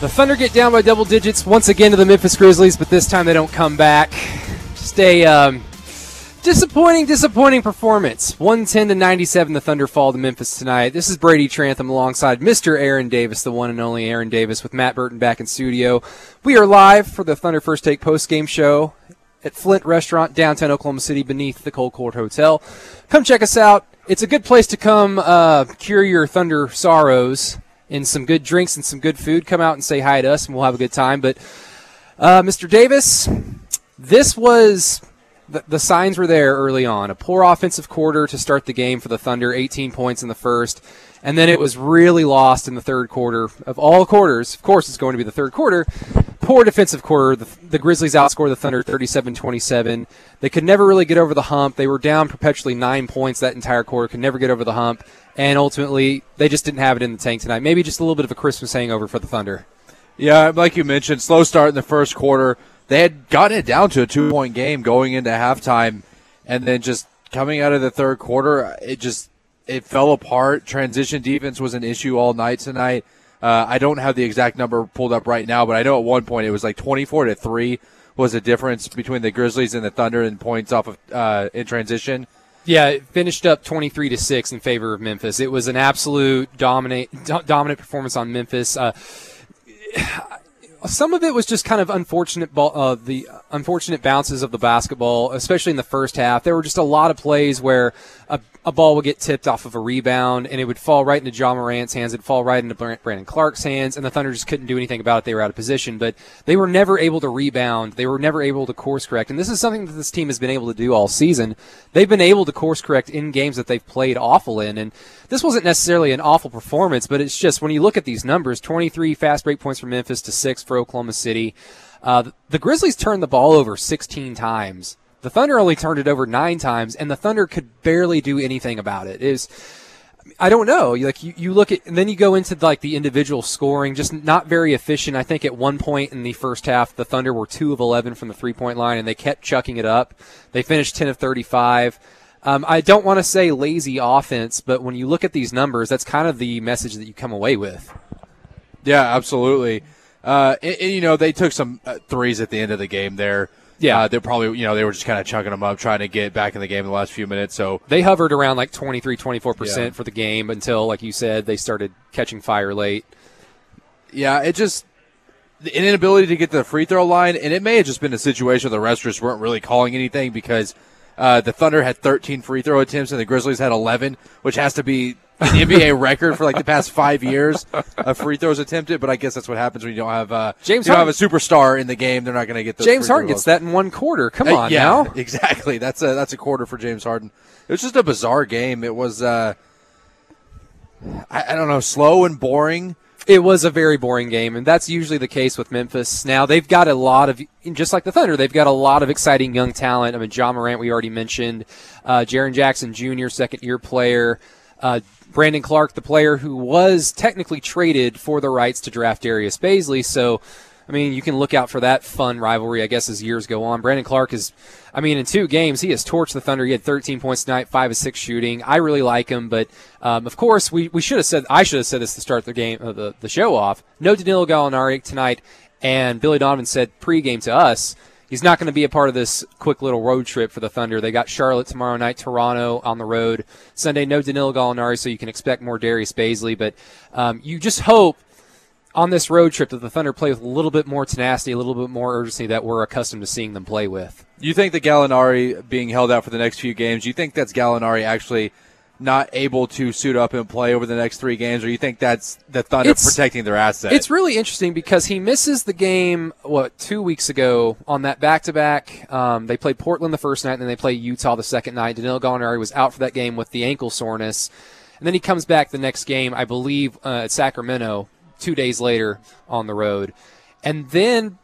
The Thunder get down by double digits once again to the Memphis Grizzlies, but this time they don't come back. Just a um, disappointing, disappointing performance. 110 to 97, the Thunder fall to Memphis tonight. This is Brady Trantham alongside Mr. Aaron Davis, the one and only Aaron Davis, with Matt Burton back in studio. We are live for the Thunder First Take post game show at Flint Restaurant, downtown Oklahoma City, beneath the Colcord Hotel. Come check us out. It's a good place to come uh, cure your Thunder sorrows and some good drinks and some good food. Come out and say hi to us, and we'll have a good time. But, uh, Mr. Davis, this was the, the signs were there early on. A poor offensive quarter to start the game for the Thunder, 18 points in the first. And then it was really lost in the third quarter. Of all quarters, of course, it's going to be the third quarter. Poor defensive quarter. The, the Grizzlies outscored the Thunder 37 27. They could never really get over the hump. They were down perpetually nine points that entire quarter, could never get over the hump. And ultimately, they just didn't have it in the tank tonight. Maybe just a little bit of a Christmas hangover for the Thunder. Yeah, like you mentioned, slow start in the first quarter. They had gotten it down to a two point game going into halftime, and then just coming out of the third quarter, it just it fell apart. Transition defense was an issue all night tonight. Uh, I don't have the exact number pulled up right now, but I know at one point it was like 24 to 3 was the difference between the Grizzlies and the Thunder in points off of uh, in transition. Yeah, it finished up 23 to 6 in favor of Memphis. It was an absolute dominate do- dominant performance on Memphis. Uh, some of it was just kind of unfortunate ball, uh, the unfortunate bounces of the basketball, especially in the first half. There were just a lot of plays where a, a ball would get tipped off of a rebound and it would fall right into Ja Morant's hands. It'd fall right into Brandon Clarke's hands, and the Thunder just couldn't do anything about it. They were out of position, but they were never able to rebound. They were never able to course correct, and this is something that this team has been able to do all season. They've been able to course correct in games that they've played awful in, and this wasn't necessarily an awful performance, but it's just when you look at these numbers 23 fast break points for Memphis to 6 for Oklahoma City. Uh, the Grizzlies turned the ball over 16 times. The Thunder only turned it over nine times, and the Thunder could barely do anything about it. Is I don't know. Like you, you look at, and then you go into like the individual scoring, just not very efficient. I think at one point in the first half, the Thunder were two of eleven from the three point line, and they kept chucking it up. They finished ten of thirty five. Um, I don't want to say lazy offense, but when you look at these numbers, that's kind of the message that you come away with. Yeah, absolutely. Uh, and, and, you know, they took some uh, threes at the end of the game there. Yeah, uh, they're probably you know they were just kind of chucking them up, trying to get back in the game in the last few minutes. So they hovered around like 23, 24 percent for the game until, like you said, they started catching fire late. Yeah, it just an inability to get to the free throw line, and it may have just been a situation where the just weren't really calling anything because uh, the Thunder had 13 free throw attempts and the Grizzlies had 11, which has to be an NBA record for like the past five years of free throws attempted. But I guess that's what happens when you don't have uh, James. You don't have a superstar in the game. They're not going to get those James Harden gets that in one quarter. Come Uh, on yeah, now. exactly. That's a that's a quarter for James Harden. It was just a bizarre game. It was uh, I, I don't know, slow and boring. It was a very boring game, and that's usually the case with Memphis. Now they've got a lot of, just like the Thunder, they've got a lot of exciting young talent. I mean, Ja Morant, we already mentioned, uh, Jaren Jackson Jr., second year player, uh, Brandon Clarke, the player who was technically traded for the rights to draft Darius Bazley. So, I mean, you can look out for that fun rivalry, I guess, as years go on. Brandon Clarke is, I mean, in two games, he has torched the Thunder. He had 13 points tonight, five of six shooting. I really like him, but um, of course, we, we should have said, I should have said this to start the game, uh, the, the show off. No Danilo Gallinari tonight, and Billy Donovan said pregame to us. He's not going to be a part of this quick little road trip for the Thunder. They got Charlotte tomorrow night, Toronto on the road. Sunday, no Danilo Gallinari, so you can expect more Darius Bazley. But um, you just hope on this road trip that the Thunder play with a little bit more tenacity, a little bit more urgency that we're accustomed to seeing them play with. You think the Gallinari being held out for the next few games? You think that's Gallinari actually not able to suit up and play over the next three games, or you think that's the Thunder It's- protecting their assets? It's really interesting because he misses the game, what, two weeks ago on that back to back. They played Portland the first night, and then they played Utah the second night. Danilo Gallinari was out for that game with the ankle soreness. And then he comes back the next game, I believe, uh, at Sacramento two days later on the road. And then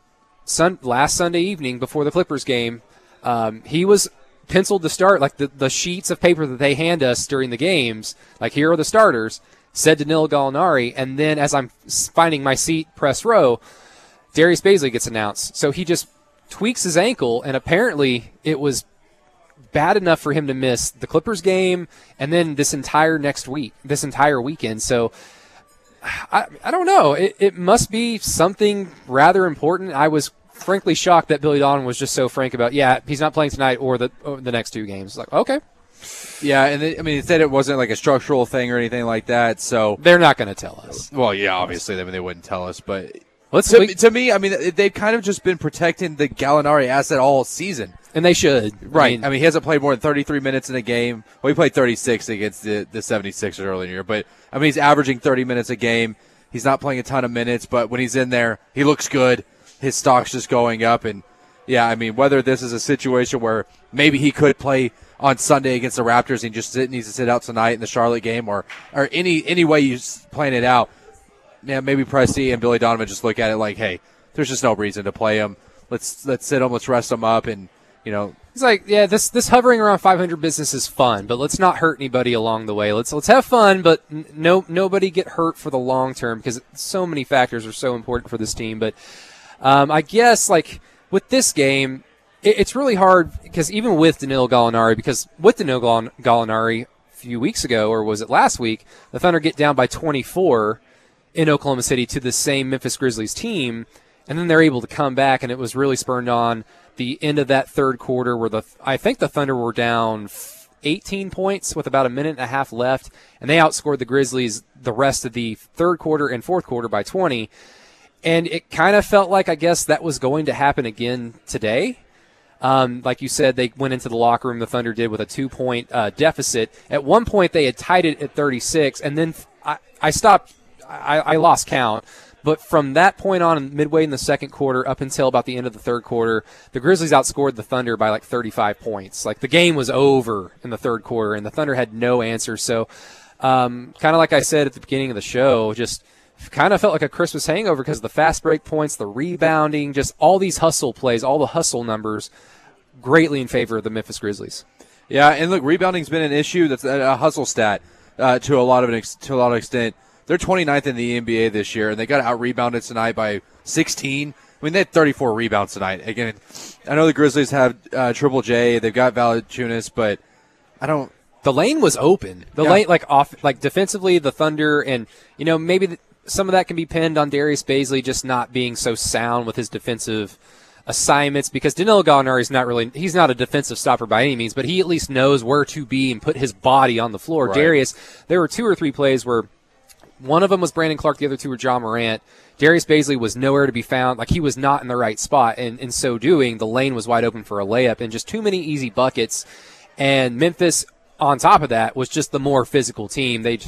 sun, last Sunday evening before the Clippers game, um, he was penciled to start. Like the, the sheets of paper that they hand us during the games, like here are the starters, said Danilo Gallinari. And then as I'm finding my seat press row, Darius Bazley gets announced. So he just tweaks his ankle, and apparently it was bad enough for him to miss the Clippers game and then this entire next week, this entire weekend. So I, I don't know. It, it must be something rather important. I was frankly shocked that Billy Donovan was just so frank about, yeah, he's not playing tonight or the or the next two games. Like, okay. Yeah, and they, I mean, it said it wasn't like a structural thing or anything like that. So they're not going to tell us. Well, yeah, obviously, I mean, they wouldn't tell us, but Let's to, to me, I mean, they've kind of just been protecting the Gallinari asset all season. And they should. Right. I mean, I mean, he hasn't played more than 33 minutes in a game. Well, he played 36 against the, the 76ers earlier in the year, but I mean, he's averaging 30 minutes a game. He's not playing a ton of minutes, but when he's in there, he looks good. His stock's just going up. And yeah, I mean, whether this is a situation where maybe he could play on Sunday against the Raptors and just sit, needs to sit out tonight in the Charlotte game or, or any, any way you plan it out, yeah, maybe Presti and Billy Donovan just look at it like, hey, there's just no reason to play him. Let's let's sit him. Let's rest him up, and you know. It's like, yeah, this this hovering around 500 business is fun, but let's not hurt anybody along the way. Let's let's have fun, but no nobody get hurt for the long term because so many factors are so important for this team. But um, I guess like with this game, it, it's really hard because even with Danilo Gallinari, because with Danilo Gallinari a few weeks ago, or was it last week, the Thunder get down by 24 in Oklahoma City to the same Memphis Grizzlies team, and then they're able to come back, and it was really spurned on the end of that third quarter where the I think the Thunder were down 18 points with about a minute and a half left, and they outscored the Grizzlies the rest of the third quarter and fourth quarter by 20. And it kind of felt like I guess that was going to happen again today. Um, like you said, they went into the locker room. The Thunder did with a two-point uh, deficit. At one point, they had tied it at 36, and then I, I stopped I, I lost count. But from that point on, midway in the second quarter up until about the end of the third quarter, the Grizzlies outscored the Thunder by like 35 points. Like the game was over in the third quarter, and the Thunder had no answer. So, um, kind of like I said at the beginning of the show, just kind of felt like a Christmas hangover because the fast break points, the rebounding, just all these hustle plays, all the hustle numbers, greatly in favor of the Memphis Grizzlies. Yeah, and look, rebounding's been an issue. That's a hustle stat uh, to a lot of an ex- to a lot of extent. They're 29th in the NBA this year, and they got out rebounded tonight by 16. I mean, they had 34 rebounds tonight. Again, I know the Grizzlies have uh, Triple J, they've got Valanciunas, but I don't. The lane was open. The yeah. lane, like off, like defensively, the Thunder, and you know maybe the, some of that can be pinned on Darius Bazley just not being so sound with his defensive assignments because Danilo Gallinari is not really he's not a defensive stopper by any means, but he at least knows where to be and put his body on the floor. Right. Darius, there were two or three plays where one of them was Brandon Clarke, the other two were Ja Morant. Darius Bazley was nowhere to be found. Like he was not in the right spot. And in so doing, the lane was wide open for a layup and just too many easy buckets. And Memphis, on top of that, was just the more physical team. They,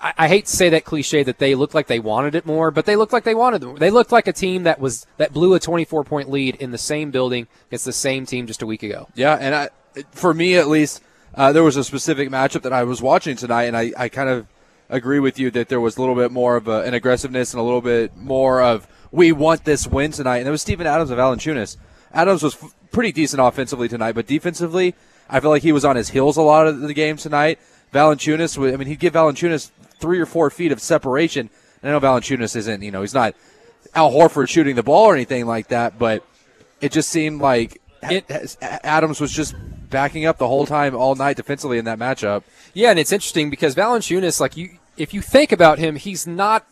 I, I hate to say that cliche that they looked like they wanted it more, but they looked like they wanted it. They looked like a team that was that blew a 24 point lead in the same building against the same team just a week ago. Yeah, and I, for me at least, uh, there was a specific matchup that I was watching tonight, and I, I kind of agree with you that there was a little bit more of a, an aggressiveness and a little bit more of we want this win tonight. And it was Steven Adams of Valanciunas. Adams was f- pretty decent offensively tonight, but defensively, I feel like he was on his heels a lot of the game tonight. Valanciunas, I mean, he'd give Valanciunas three or four feet of separation. And I know Valanciunas isn't, you know, he's not Al Horford shooting the ball or anything like that, but it just seemed like it, Adams was just backing up the whole time, all night defensively in that matchup. Yeah, and it's interesting because Valanciunas, like you, if you think about him, he's not.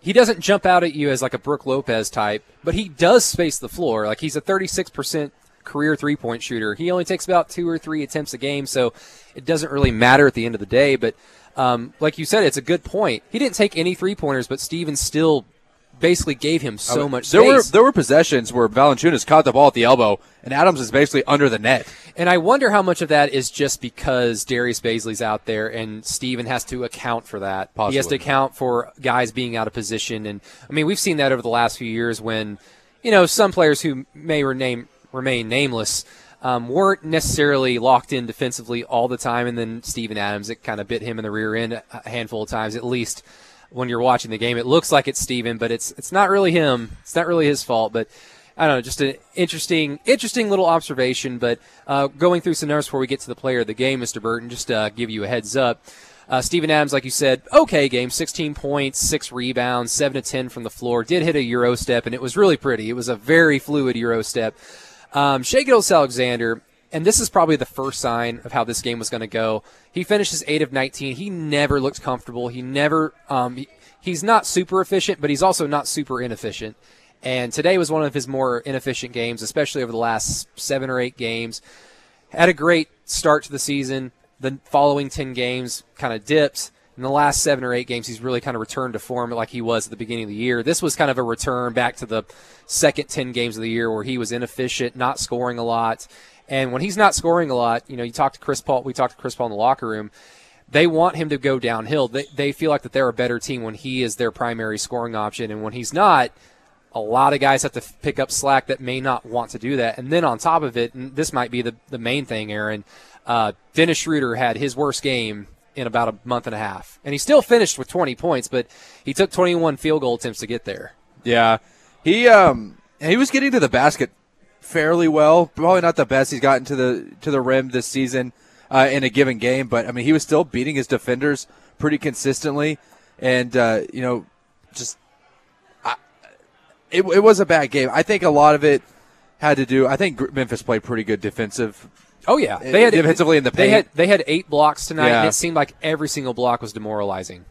He doesn't jump out at you as like a Brook Lopez type, but he does space the floor. Like he's a 36% career three point shooter. He only takes about two or three attempts a game, so it doesn't really matter at the end of the day. But um, like you said, it's a good point. He didn't take any three pointers, but Stevens still basically gave him so mean, much there were there were possessions where Valanciunas caught the ball at the elbow and Adams is basically under the net. And I wonder how much of that is just because Darius Bazley's out there and Steven has to account for that. Possibly. He has to account for guys being out of position and I mean we've seen that over the last few years when you know some players who may rename, remain nameless um, weren't necessarily locked in defensively all the time and then Steven Adams it kind of bit him in the rear end a handful of times at least when you're watching the game. It looks like it's Steven, but it's it's not really him. It's not really his fault, but I don't know, just an interesting, interesting little observation. But uh, going through some numbers before we get to the player of the game, Mr. Burton, just to uh, give you a heads up. Uh, Steven Adams, like you said, okay game, 16 points, six rebounds, seven to 10 from the floor. Did hit a euro step, and it was really pretty. It was a very fluid euro step. Um, Shai Gilgeous-Alexander, and this is probably the first sign of how this game was going to go. He finishes eight of 19. He never looks comfortable. He never. Um, he, he's not super efficient, but he's also not super inefficient. And today was one of his more inefficient games, especially over the last seven or eight games. Had a great start to the season. The following 10 games kind of dipped. In the last seven or eight games, he's really kind of returned to form like he was at the beginning of the year. This was kind of a return back to the second 10 games of the year where he was inefficient, not scoring a lot. And when he's not scoring a lot, you know, you talk to Chris Paul, we talked to Chris Paul in the locker room they want him to go downhill. They, they feel like that they're a better team when he is their primary scoring option, and when he's not, a lot of guys have to pick up slack that may not want to do that. And then on top of it, and this might be the, the main thing, Aaron, uh, Dennis Schroeder had his worst game in about a month and a half. And he still finished with 20 points, but he took 21 field goal attempts to get there. Yeah. He um he was getting to the basket fairly well. Probably not the best he's gotten to the to the rim this season uh, in a given game, but I mean he was still beating his defenders pretty consistently and uh, you know just it, it was a bad game. I think a lot of it had to do. I think Memphis played pretty good defensive. Oh yeah, they had defensively in the paint. They had they had eight blocks tonight, yeah. and it seemed like every single block was demoralizing.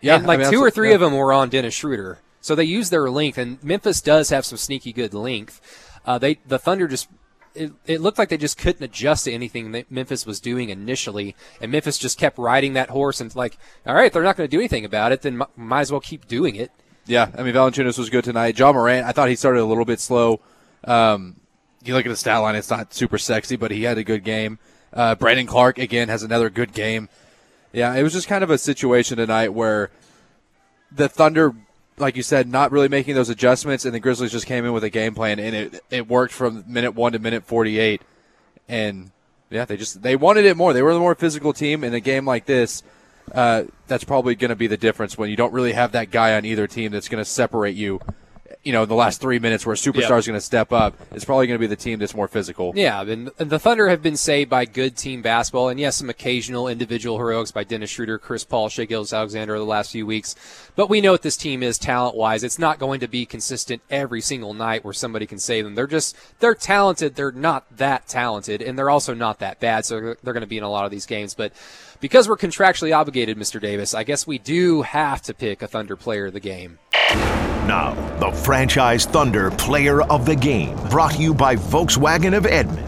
Yeah, and like I mean, two or three yeah. of them were on Dennis Schroeder, so they used their length. And Memphis does have some sneaky good length. Uh, they the Thunder just it, it, looked like they just couldn't adjust to anything that Memphis was doing initially, and Memphis just kept riding that horse and like, all right, they're not going to do anything about it, then m- might as well keep doing it. Yeah, I mean Valanciunas was good tonight. Ja Morant, I thought he started a little bit slow. Um, you look at the stat line; it's not super sexy, but he had a good game. Uh, Brandon Clarke again has another good game. Yeah, it was just kind of a situation tonight where the Thunder, like you said, not really making those adjustments, and the Grizzlies just came in with a game plan, and it it worked from minute one to minute forty eight, and yeah, they just they wanted it more. They were the more physical team in a game like this uh, that's probably going to be the difference when you don't really have that guy on either team that's going to separate you. You know, the last three minutes where a superstar is going to step up, it's probably going to be the team that's more physical. Yeah, and the Thunder have been saved by good team basketball, and yes, some occasional individual heroics by Dennis Schroeder, Chris Paul, Shai Gilgeous-Alexander the last few weeks. But we know what this team is talent wise. It's not going to be consistent every single night where somebody can save them. They're just they're talented. They're not that talented, and they're also not that bad. So they're going to be in a lot of these games, but because we're contractually obligated, Mr. Davis, I guess we do have to pick a Thunder player of the game. Now, the franchise Thunder player of the game, brought to you by Volkswagen of Edmond.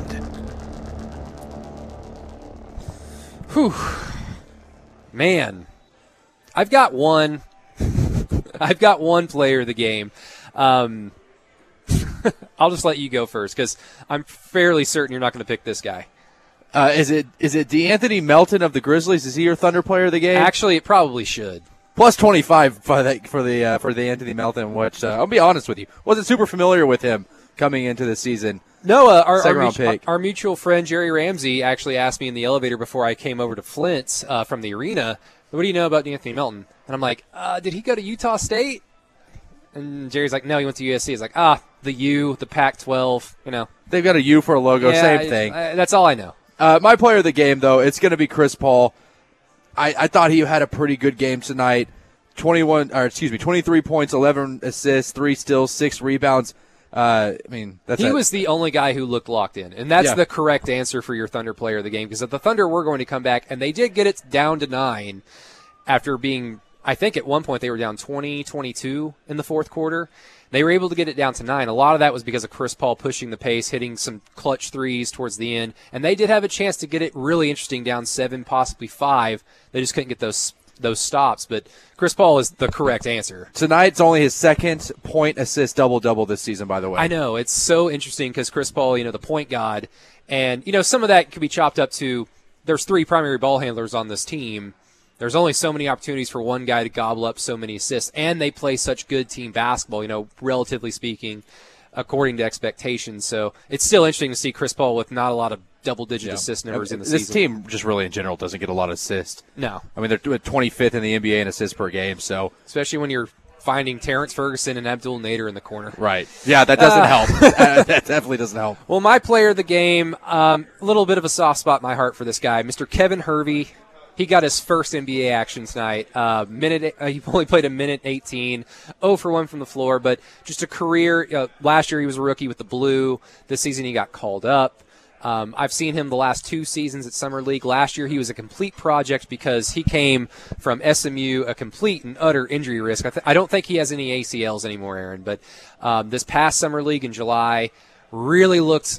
Whew. Man, I've got one. I've got one player of the game. Um, I'll just let you go first because I'm fairly certain you're not going to pick this guy. Uh, is it is it De'Anthony Melton of the Grizzlies? Is he your Thunder player of the game? Actually, it probably should. Plus twenty five for the for the uh, for De'Anthony Melton, which uh, I'll be honest with you, wasn't super familiar with him coming into the season. No, uh, our, our, our, our, mutual friend Jerry Ramsey actually asked me in the elevator before I came over to Flint uh, from the arena, "What do you know about Anthony Melton?" And I'm like, uh, "Did he go to Utah State?" And Jerry's like, "No, he went to USC." He's like, "Ah, the U, the Pac-12, you know." They've got a U for a logo, yeah, same thing. that's all I know. Uh, my player of the game, though, it's going to be Chris Paul. I, I thought he had a pretty good game tonight. 21, or excuse me, 23 points, 11 assists, three steals, six rebounds. Uh, I mean, that's he a, was the only guy who looked locked in, and that's yeah. the correct answer for your Thunder player of the game. Because the Thunder were going to come back, and they did get it down to nine after being, I think, at one point they were down 20, 22 in the fourth quarter. They were able to get it down to nine. A lot of that was because of Chris Paul pushing the pace, hitting some clutch threes towards the end, and they did have a chance to get it really interesting down seven, possibly five. They just couldn't get those those stops. But Chris Paul is the correct answer. Tonight's only his second point assist double double this season, by the way. I know it's so interesting because Chris Paul, you know, the point god, and you know some of that could be chopped up to there's three primary ball handlers on this team there's only so many opportunities for one guy to gobble up so many assists, and they play such good team basketball. You know, relatively speaking, according to expectations. So it's still interesting to see Chris Paul with not a lot of double-digit Yeah. assist numbers in the this season. This team just really in general doesn't get a lot of assists. No, I mean, they're 25th in the NBA in assists per game. So especially when you're finding Terrence Ferguson and Abdel Nader in the corner. right, yeah, that doesn't help. Uh, that definitely doesn't help. Well, my player of the game, um, a little bit of a soft spot in my heart for this guy, Mr. Kevin Hervey. He got his first NBA action tonight. Uh, minute, uh, he only played a minute 18, 0 for 1 from the floor, but just a career. Uh, last year he was a rookie with the Blue. This season he got called up. Um, I've seen him the last two seasons at Summer League. Last year, he was a complete project because he came from SMU, a complete and utter injury risk. I, th- I don't think he has any ACLs anymore, Aaron, but um, this past Summer League in July really looked,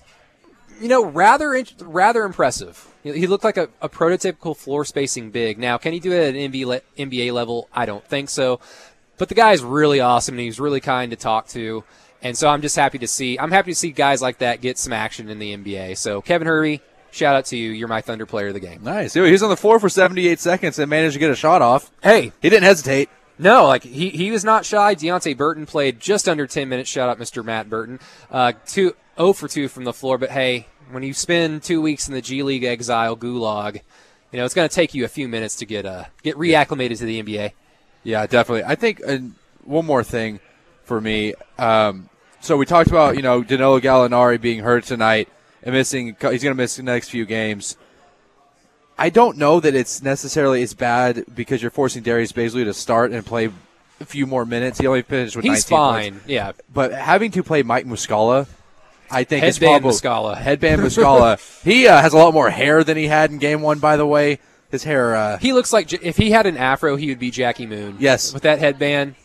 you know, rather rather impressive. He looked like a, a prototypical floor spacing big. Now, can he do it at an NBA, NBA level? I don't think so. But the guy is really awesome, and he's really kind to talk to. And so I'm just happy to see. I'm happy to see guys like that get some action in the NBA. So Kevin Hervey, shout out to you. You're my Thunder player of the game. Nice. He was on the floor for 78 seconds and managed to get a shot off. Hey, He didn't hesitate. no, like he, he was not shy. Deonte Burton played just under 10 minutes. Shout out Mr. Matt Burton. Uh, two, 0 for 2 from the floor. But hey, when you spend two weeks in the G League exile gulag, you know it's going to take you a few minutes to get uh, get reacclimated to the NBA. Yeah, definitely. I think uh, one more thing for me. Um, so we talked about you know Danilo Gallinari being hurt tonight and missing. He's going to miss the next few games. I don't know that it's necessarily as bad because you're forcing Darius Bazley to start and play a few more minutes. He only finished with He's 19 fine. points. Yeah. but having to play Mike Muscala, I think is Headband probably Muscala. headband Muscala. he uh, has a lot more hair than he had in game one. By the way, his hair. Uh, He looks like if he had an afro, he would be Jackie Moon. Yes. With that headband.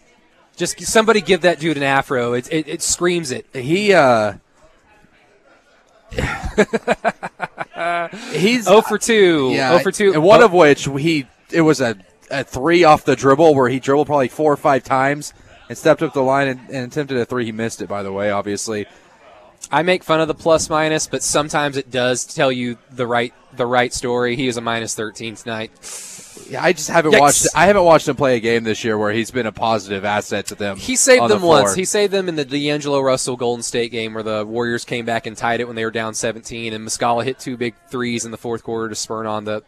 Just somebody give that dude an afro. It, it, it screams it. he uh he's 0 for 2. yeah 0 for 2. and one But- of which he it was a, a three off the dribble where he dribbled probably four or five times and stepped up the line and, and attempted a three he missed it by the way obviously I make fun of the plus minus, but sometimes it does tell you the right the right story. He was a minus 13 tonight. yeah i just haven't Yikes. watched i haven't watched him play a game this year where he's been a positive asset to them He saved on the them once. He saved them in the D'Angelo Russell Golden State game where the Warriors came back and tied it when they were down 17, and Muscala hit two big threes in the fourth quarter to spurn on the.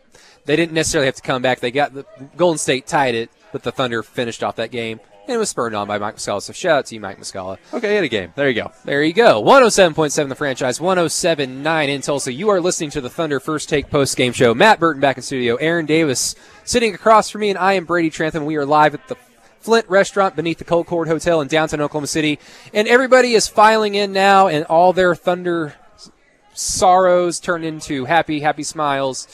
They didn't necessarily have to come back. They got the Golden State tied it, but the Thunder finished off that game, and it was spurred on by Mike Muscala. So shout out to you, Mike Muscala. okay had a game there you go There you go. 107.7 the franchise, 107.9 in Tulsa. You are listening to the Thunder First Take Post Game Show. Matt Burton back in studio. Aaron Davis sitting across from me, and I am Brady Trantham. We are live at the Flint Restaurant beneath the Colcord Hotel in downtown Oklahoma City. And everybody is filing in now, and all their Thunder sorrows turn into happy, happy smiles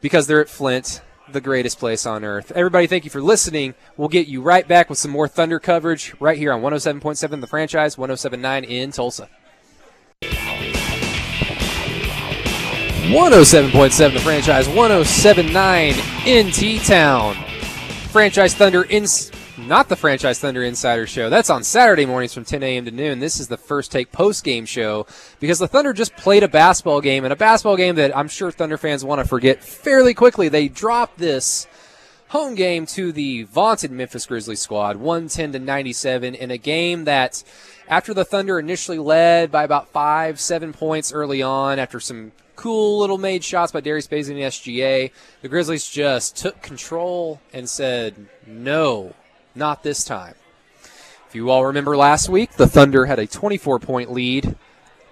because they're at Flint, the greatest place on earth. Everybody, thank you for listening. We'll get you right back with some more Thunder coverage right here on 107.7 The Franchise, 107.9 in Tulsa. 107.7 The Franchise, 107.9 in T-Town. Franchise Thunder in not the Franchise Thunder Insider Show. That's on Saturday mornings from 10 a.m. to noon. This is the first take post game show because the Thunder just played a basketball game and a basketball game that I'm sure Thunder fans want to forget fairly quickly. They dropped this home game to the vaunted Memphis Grizzlies squad, 110 to 97, in a game that, after the Thunder initially led by about five, seven points early on, after some cool little made shots by Darius Bazley and the SGA, the Grizzlies just took control and said, no, not this time. If you all remember last week, the Thunder had a 24 point lead.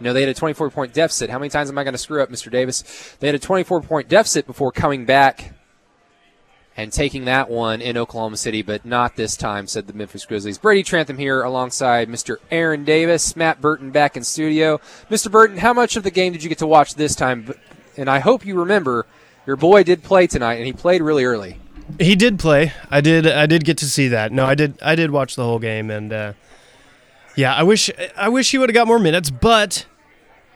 Know, they had a 24 point deficit. How many times am I going to screw up, Mr. Davis? They had a 24 point deficit before coming back and taking that one in Oklahoma City, but not this time, said the Memphis Grizzlies. Brady Trantham here alongside Mr. Aaron Davis, Matt Burton back in studio. Mr. Burton, how much of the game did you get to watch this time? And I hope you remember your boy did play tonight, and he played really early. He did play. I did. I did get to see that. No, I did. I did watch the whole game, and uh, yeah, I wish. I wish he would have got more minutes, but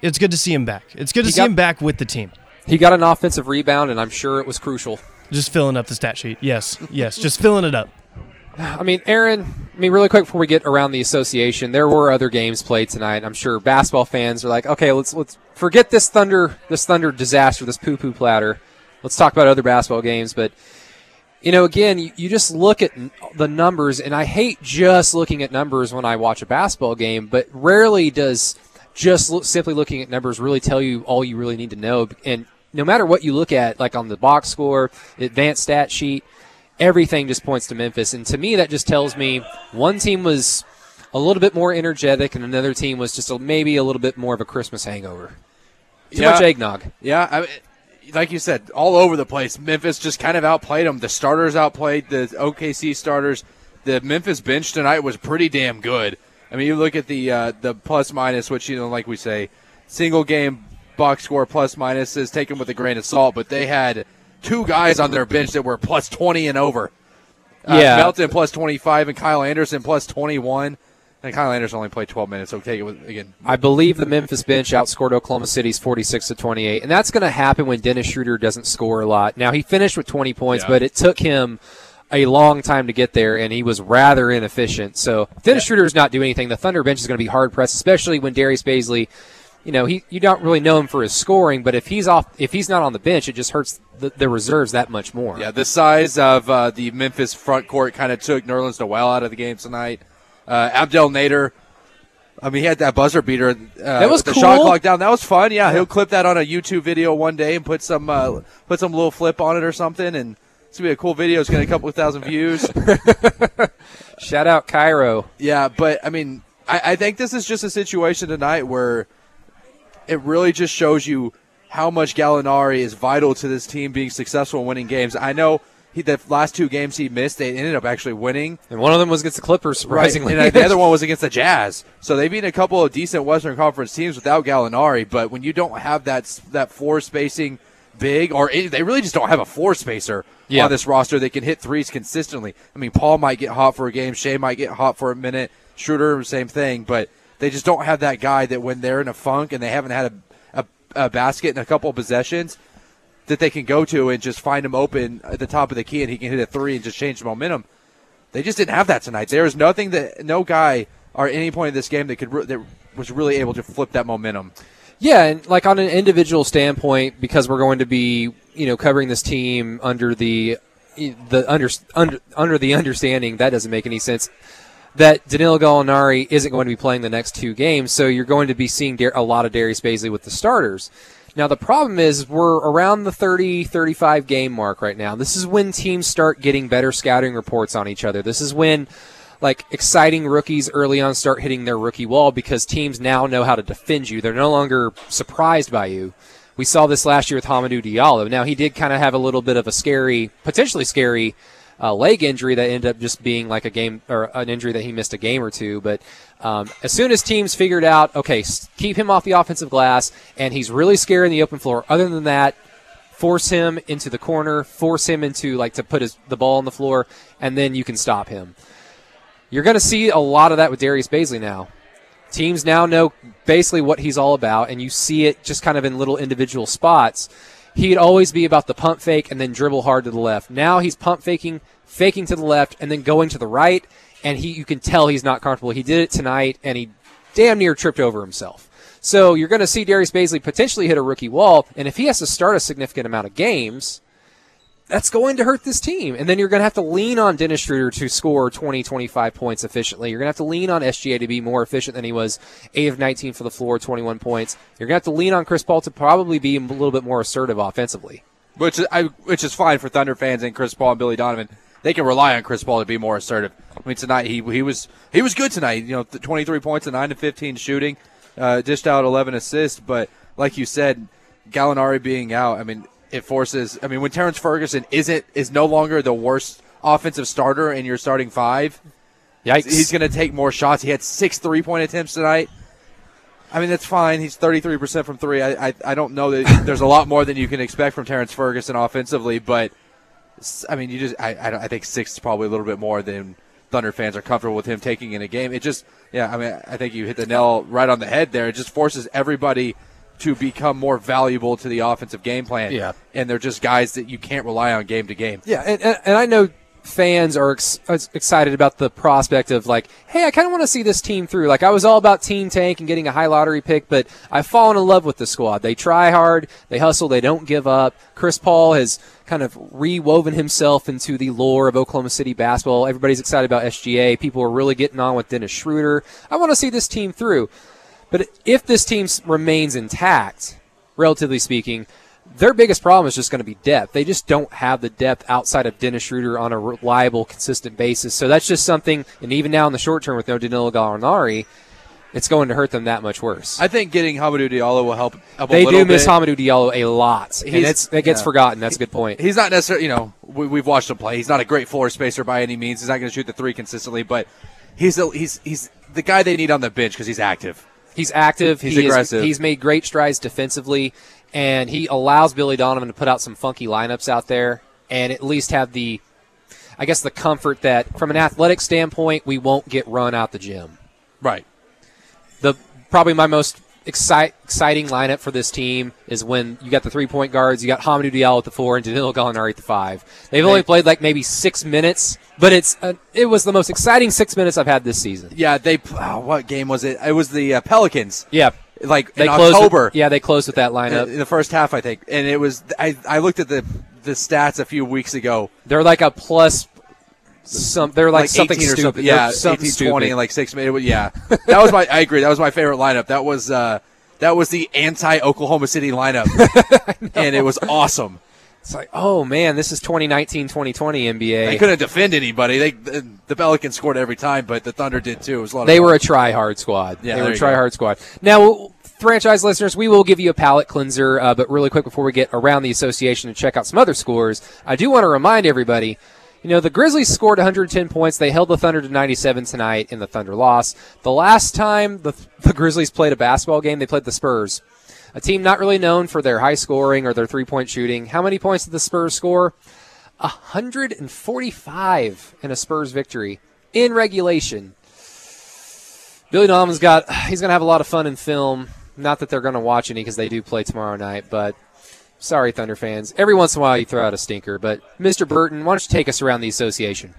it's good to see him back. It's good to He see got- him back with the team. He got an offensive rebound, and I'm sure it was crucial. Just filling up the stat sheet. Yes, yes, just filling it up. I mean, Aaron, I mean, really quick before we get around the association, there were other games played tonight. I'm sure basketball fans are like, okay, let's let's forget this thunder, this thunder disaster, this poo poo platter. Let's talk about other basketball games. But you know, again, you, you just look at the numbers, and I hate just looking at numbers when I watch a basketball game, but rarely does just simply looking at numbers really tell you all you really need to know. And no matter what you look at, like on the box score, advanced stat sheet, everything just points to Memphis. And to me, that just tells me one team was a little bit more energetic, and another team was just a, maybe a little bit more of a Christmas hangover. Too Yeah. much eggnog. Yeah, I like you said, all over the place. Memphis just kind of outplayed them. The starters outplayed the OKC starters. The Memphis bench tonight was pretty damn good. I mean, you look at the uh, the plus minus, which you know, like we say, single game box score plus minus is taken with a grain of salt. But they had two guys on their bench that were plus twenty and over. Uh, Yeah. Melton plus twenty five and Kyle Anderson plus twenty one. And Kyle Anderson only played twelve minutes, so take it again. I believe the Memphis bench outscored Oklahoma City's 46 to 28, and that's going to happen when Dennis Schroeder doesn't score a lot. Now he finished with 20 points, Yeah. but it took him a long time to get there, and he was rather inefficient. So Dennis Schroeder does not do anything. The Thunder bench is going to be hard pressed, especially when Darius Bazley. You know, he you don't really know him for his scoring, but if he's off, if he's not on the bench, it just hurts the, the reserves that much more. Yeah, the size of uh, the Memphis front court kind of took Nerlens Noel out of the game tonight. Uh, Abdel Nader, I mean, he had that buzzer beater. Uh, That was the shot cool. clock down. That was fun. Yeah, he'll clip that on a YouTube video one day and put some uh, put some little flip on it or something, and it's gonna be a cool video. It's gonna get a couple of thousand views. Shout out Cairo. Yeah, but I mean, I, I think this is just a situation tonight where it really just shows you how much Gallinari is vital to this team being successful in winning games. I know he, the last two games he missed, they ended up actually winning. And one of them was against the Clippers, surprisingly. Right. And uh, the other one was against the Jazz. So they've beaten a couple of decent Western Conference teams without Gallinari. But when you don't have that that floor spacing big, or it, they really just don't have a floor spacer Yeah. on this roster that can hit threes consistently. I mean, Paul might get hot for a game, Shai might get hot for a minute, Schroeder same thing, but they just don't have that guy that when they're in a funk and they haven't had a, a, a basket in a couple of possessions that they can go to and just find him open at the top of the key and he can hit a three and just change the momentum. They just didn't have that tonight. There was nothing that no guy or any point in this game that could that was really able to flip that momentum. Yeah, and like on an individual standpoint, because we're going to be, you know, covering this team under the the under, under under the understanding that doesn't make any sense that Danilo Gallinari isn't going to be playing the next two games, so you're going to be seeing a lot of Darius Bazley with the starters. Now the problem is we're around the 30 35 game mark right now. This is when teams start getting better scouting reports on each other. This is when like exciting rookies early on start hitting their rookie wall because teams now know how to defend you. They're no longer surprised by you. We saw this last year with Hamidou Diallo. Now he did kind of have a little bit of a scary, potentially scary uh, leg injury that ended up just being like a game or an injury that he missed a game or two. But um, as soon as teams figured out, okay, keep him off the offensive glass, and he's really scary in the open floor. Other than that, force him into the corner, force him into like to put his the ball on the floor, and then you can stop him. You're going to see a lot of that with Darius Bazley now. Teams now know basically what he's all about, and you see it just kind of in little individual spots. He'd always be about the pump fake and then dribble hard to the left. Now he's pump faking, faking to the left, and then going to the right, and he you can tell he's not comfortable. He did it tonight, and he damn near tripped over himself. So you're going to see Darius Bazley potentially hit a rookie wall, and if he has to start a significant amount of games, that's going to hurt this team. And then you're going to have to lean on Dennis Schroeder to score 20, 25 points efficiently. You're going to have to lean on SGA to be more efficient than he was 8 of 19 for the floor, 21 points. You're going to have to lean on Chris Paul to probably be a little bit more assertive offensively. which is, I, which is fine for Thunder fans and Chris Paul and Billy Donovan. They can rely on Chris Paul to be more assertive. I mean, tonight he he was he was good tonight. You know, th- 23 points and nine to 15 shooting, uh, dished out 11 assists. But like you said, Gallinari being out, I mean, it forces. I mean, when Terrence Ferguson isn't is no longer the worst offensive starter in your starting five, Yikes. he's going to take more shots. He had six three point attempts tonight. I mean, that's fine. He's 33% from three. I, I, I don't know that there's a lot more than you can expect from Terrence Ferguson offensively, but I mean, you just I, I, don't- I think six is probably a little bit more than Thunder fans are comfortable with him taking in a game. It just, yeah, I mean, I think you hit the nail right on the head there. It just forces everybody to become more valuable to the offensive game plan. Yeah. And they're just guys that you can't rely on game to game. Yeah, and, and, and I know fans are ex- ex- excited about the prospect of like, hey, I kind of want to see this team through. Like I was all about Team Tank and getting a high lottery pick, but I've fallen in love with the squad. They try hard, they hustle, they don't give up. Chris Paul has kind of rewoven himself into the lore of Oklahoma City basketball. Everybody's excited about SGA. People are really getting on with Dennis Schroeder. I want to see this team through. But if this team remains intact, relatively speaking, their biggest problem is just going to be depth. They just don't have the depth outside of Dennis Schroeder on a reliable, consistent basis. So that's just something, and even now in the short term with no Danilo Gallinari, it's going to hurt them that much worse. I think getting Hamidou Diallo will help. help they do miss bit. Hamidou Diallo a lot, and it's, it gets yeah. forgotten. That's a good point. He's not necessarily, you know, we, we've watched him play. He's not a great floor spacer by any means. He's not going to shoot the three consistently, but he's a, he's he's the guy they need on the bench because he's active. He's active. He's he is- aggressive. he's made great strides defensively, and he allows Billy Donovan to put out some funky lineups out there, and at least have the, I guess, the comfort that from an athletic standpoint, we won't get run out the gym. Right. The probably my most excite, exciting lineup for this team is when you got the three point guards, you got Hamidou Diallo at the four, and Danilo Gallinari at the five. They've only played like maybe six minutes, but it's uh, it was the most exciting six minutes I've had this season. Yeah. They. Oh, what game was it? It was the uh, Pelicans. Yeah, Like they in closed. October. With, yeah, they closed with that lineup. in the first half, I think, and it was. I, I looked at the the stats a few weeks ago. They're like a plus some. They're like, Like, something 18 or stupid. something. Yeah, something 18, 20 in like six minutes. Yeah, that was my. I agree. That was my favorite lineup. That was uh, that was the anti Oklahoma City lineup, and it was awesome. It's like, oh man, this is 2019, 2020 NBA. They couldn't defend anybody. They the, Pelicans scored every time, but the Thunder did too. It was a lot They were a try hard squad. Yeah, they were a try hard squad. Now, franchise listeners, we will give you a palate cleanser, uh, but really quick before we get around the association and check out some other scores, I do want to remind everybody. You know, the Grizzlies scored 110 points. They held the Thunder to 97 tonight in the Thunder loss. The last time the, the Grizzlies played a basketball game, they played the Spurs. A team not really known for their high scoring or their three point shooting. How many points did the Spurs score? 145 in a Spurs victory in regulation. Billy Donovan's got he's going to have a lot of fun in film. Not that they're going to watch any because they do play tomorrow night, but sorry Thunder fans. Every once in a while you throw out a stinker, but Mr. Burton, why don't you take us around the association?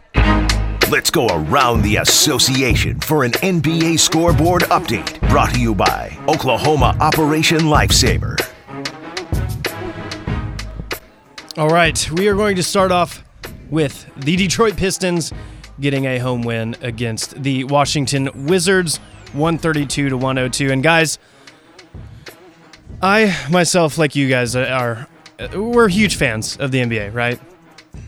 Let's go around the association for an NBA scoreboard update brought to you by Oklahoma Operation Lifesaver. All right, we are going to start off with the Detroit Pistons getting a home win against the Washington Wizards, 132 to 102. And guys, I myself, like you guys, are we're huge fans of the NBA, right?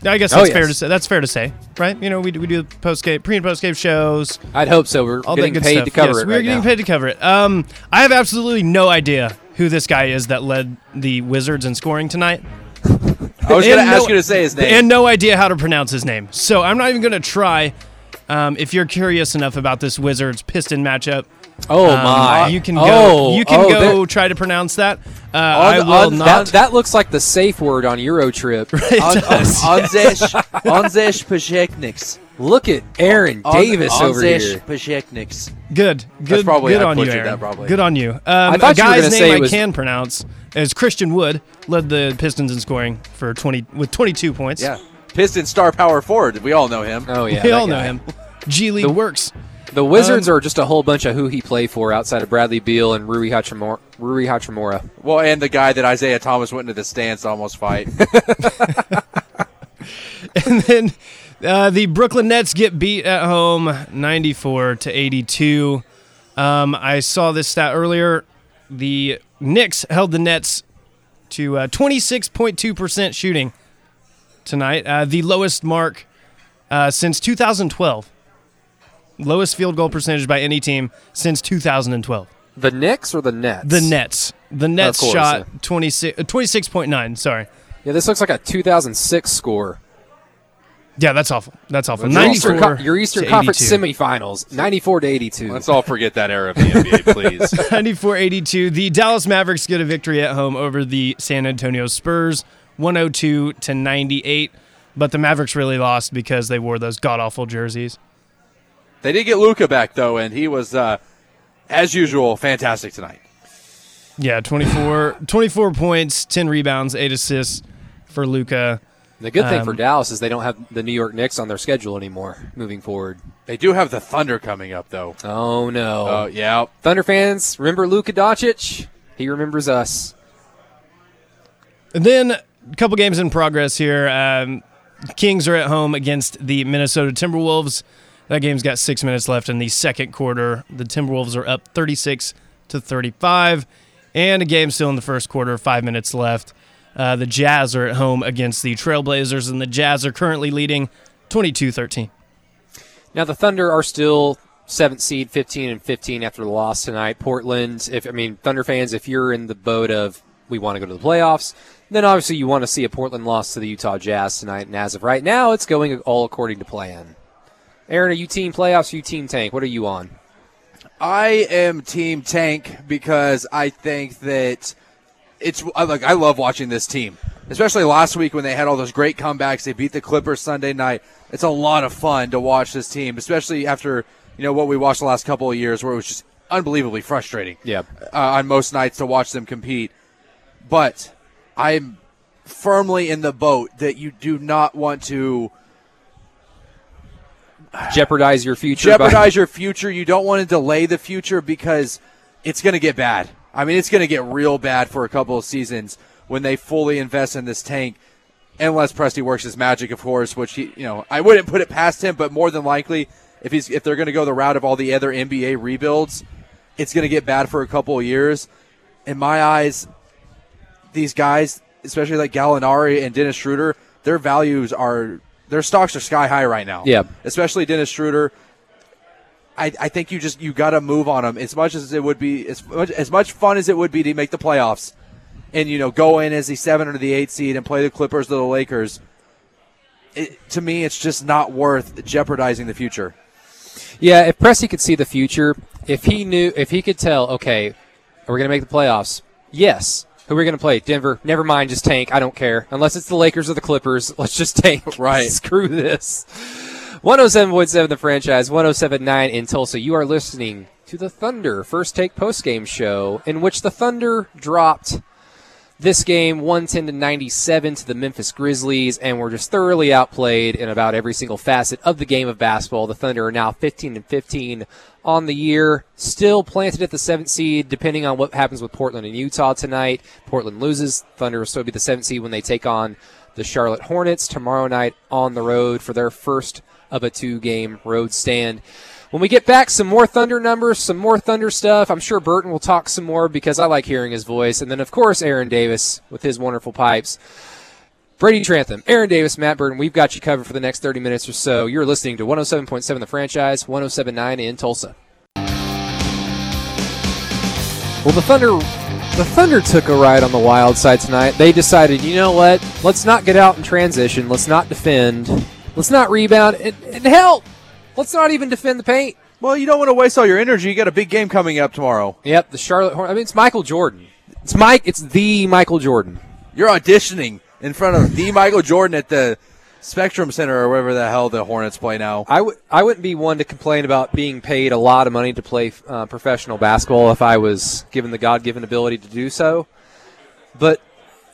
I guess Oh, that's fair to say. That's fair to say, right? You know, we do, we do post game, pre and post game shows, I'd hope so. We're all getting paid stuff. to cover yes, it we're right getting now. paid to cover it. Um, I have absolutely no idea who this guy is that led the Wizards in scoring tonight. I was going to ask no- you to say his name. And no idea how to pronounce his name. So I'm not even going to try. Um, if you're curious enough about this Wizards Piston matchup, Oh um, my! you can go. Oh, you can oh, go try to pronounce that. Uh, I will on not. That, that looks like the safe word on Eurotrip. It On- does. on- Onzesh Onzesh Pashekniks. Look at Aaron Davis over here. Pashekniks. Good, good, probably- good I on you, Aaron. that probably. Good on you. Um, I a thought you guy's name say I was- can pronounce is Christian Wood. Led the Pistons in scoring for 20 with 22 points. Yeah. Piston star power forward. We all know him. Oh yeah, we that all know him. G League The- works. The Wizards Um, are just a whole bunch of who he played for outside of Bradley Beal and Rui Hachimura. Rui Hachimura. Well, and the guy that Isaiah Thomas went into the stands to almost fight. And then uh, the Brooklyn Nets get beat at home, 94 to 82. Um, I saw this stat earlier. The Knicks held the Nets to uh, 26.2% shooting tonight, uh, the lowest mark uh, since 2012. Lowest field goal percentage by any team since 2012. The Knicks or the Nets? The Nets. The Nets course, shot yeah. 26, uh, 26.9. Sorry. Yeah, this looks like a 2006 score. Yeah, that's awful. That's awful. Your Eastern, 94 Co- your Eastern Conference 82. semifinals, 94 to 82. Let's all forget that era of the NBA, please. 94-82. The Dallas Mavericks get a victory at home over the San Antonio Spurs, 102 to 98. But the Mavericks really lost because they wore those god awful jerseys. They did get Luka back though, and he was, uh, as usual, fantastic tonight. Yeah, 24, 24 points, 10 rebounds, 8 assists for Luka. The good thing for Um, Dallas is they don't have the New York Knicks on their schedule anymore moving forward. They do have the Thunder coming up, though. Oh no. Oh, yeah. Thunder fans, remember Luka Doncic? He remembers us. And then a couple games in progress here. Um, Kings are at home against the Minnesota Timberwolves. That game's got six minutes left in the second quarter. The Timberwolves are up 36 to 35, and a game still in the first quarter. Five minutes left. Uh, the Jazz are at home against the Trailblazers, and the Jazz are currently leading 22-13. Now the Thunder are still seventh seed, fifteen and fifteen after the loss tonight. Portland, if I mean Thunder fans, if you're in the boat of we want to go to the playoffs, then obviously you want to see a Portland loss to the Utah Jazz tonight. And as of right now, it's going all according to plan. Aaron, are you team playoffs? Or you team tank? What are you on? I am Team Tank because I think that it's I like I love watching this team, especially last week when they had all those great comebacks. They beat the Clippers Sunday night. It's a lot of fun to watch this team, especially after you know what we watched the last couple of years, where it was just unbelievably frustrating. Yeah. uh, on most nights to watch them compete. But I'm firmly in the boat that you do not want to Jeopardize your future. by- jeopardize your future. You don't want to delay the future because it's going to get bad. I mean, it's going to get real bad for a couple of seasons when they fully invest in this tank. Unless Presti works his magic, of course, which he, you know, I wouldn't put it past him, but more than likely, if he's if they're going to go the route of all the other NBA rebuilds, it's going to get bad for a couple of years. In my eyes, these guys, especially like Gallinari and Dennis Schroeder, their values are their stocks are sky high right now. Yeah. especially Dennis Schroeder. I, I think you just you got to move on them as much as it would be as much as much fun as it would be to make the playoffs, and you know go in as the seven or the eight seed and play the Clippers or the Lakers. It, to me, it's just not worth jeopardizing the future. Yeah, if Presti could see the future, if he knew, if he could tell, okay, we're we going to make the playoffs? Yes. Who are we going to play? Denver. Never mind, just tank. I don't care. Unless it's the Lakers or the Clippers, let's just tank. Right. Screw this. 107.7 the franchise, 107.9 in Tulsa. You are listening to the Thunder first take post game show in which the Thunder dropped this game 110 to 97 to the Memphis Grizzlies and were just thoroughly outplayed in about every single facet of the game of basketball. The Thunder are now 15 and 15 on the year, still planted at the seventh seed, depending on what happens with Portland and Utah tonight. Portland loses, Thunder will still be the seventh seed when they take on the Charlotte Hornets tomorrow night on the road for their first of a two-game road stand. When we get back, some more Thunder numbers, some more Thunder stuff. I'm sure Burton will talk some more because I like hearing his voice. And then, of course, Aaron Davis with his wonderful pipes. Brady Trantham, Aaron Davis, Matt Burton, we've got you covered for the next 30 minutes or so. You're listening to 107.7 The Franchise, 107.9 in Tulsa. Well, the Thunder, the Thunder took a ride on the wild side tonight. They decided, you know what? Let's not get out in transition. Let's not defend. Let's not rebound. And, and hell, let's not even defend the paint. Well, you don't want to waste all your energy. You got a big game coming up tomorrow. Yep, the Charlotte Hornets. I mean, it's Michael Jordan. It's Mike. It's the Michael Jordan. You're auditioning in front of the Michael Jordan at the Spectrum Center or wherever the hell the Hornets play now. I would. I wouldn't be one to complain about being paid a lot of money to play uh, professional basketball if I was given the God-given ability to do so. But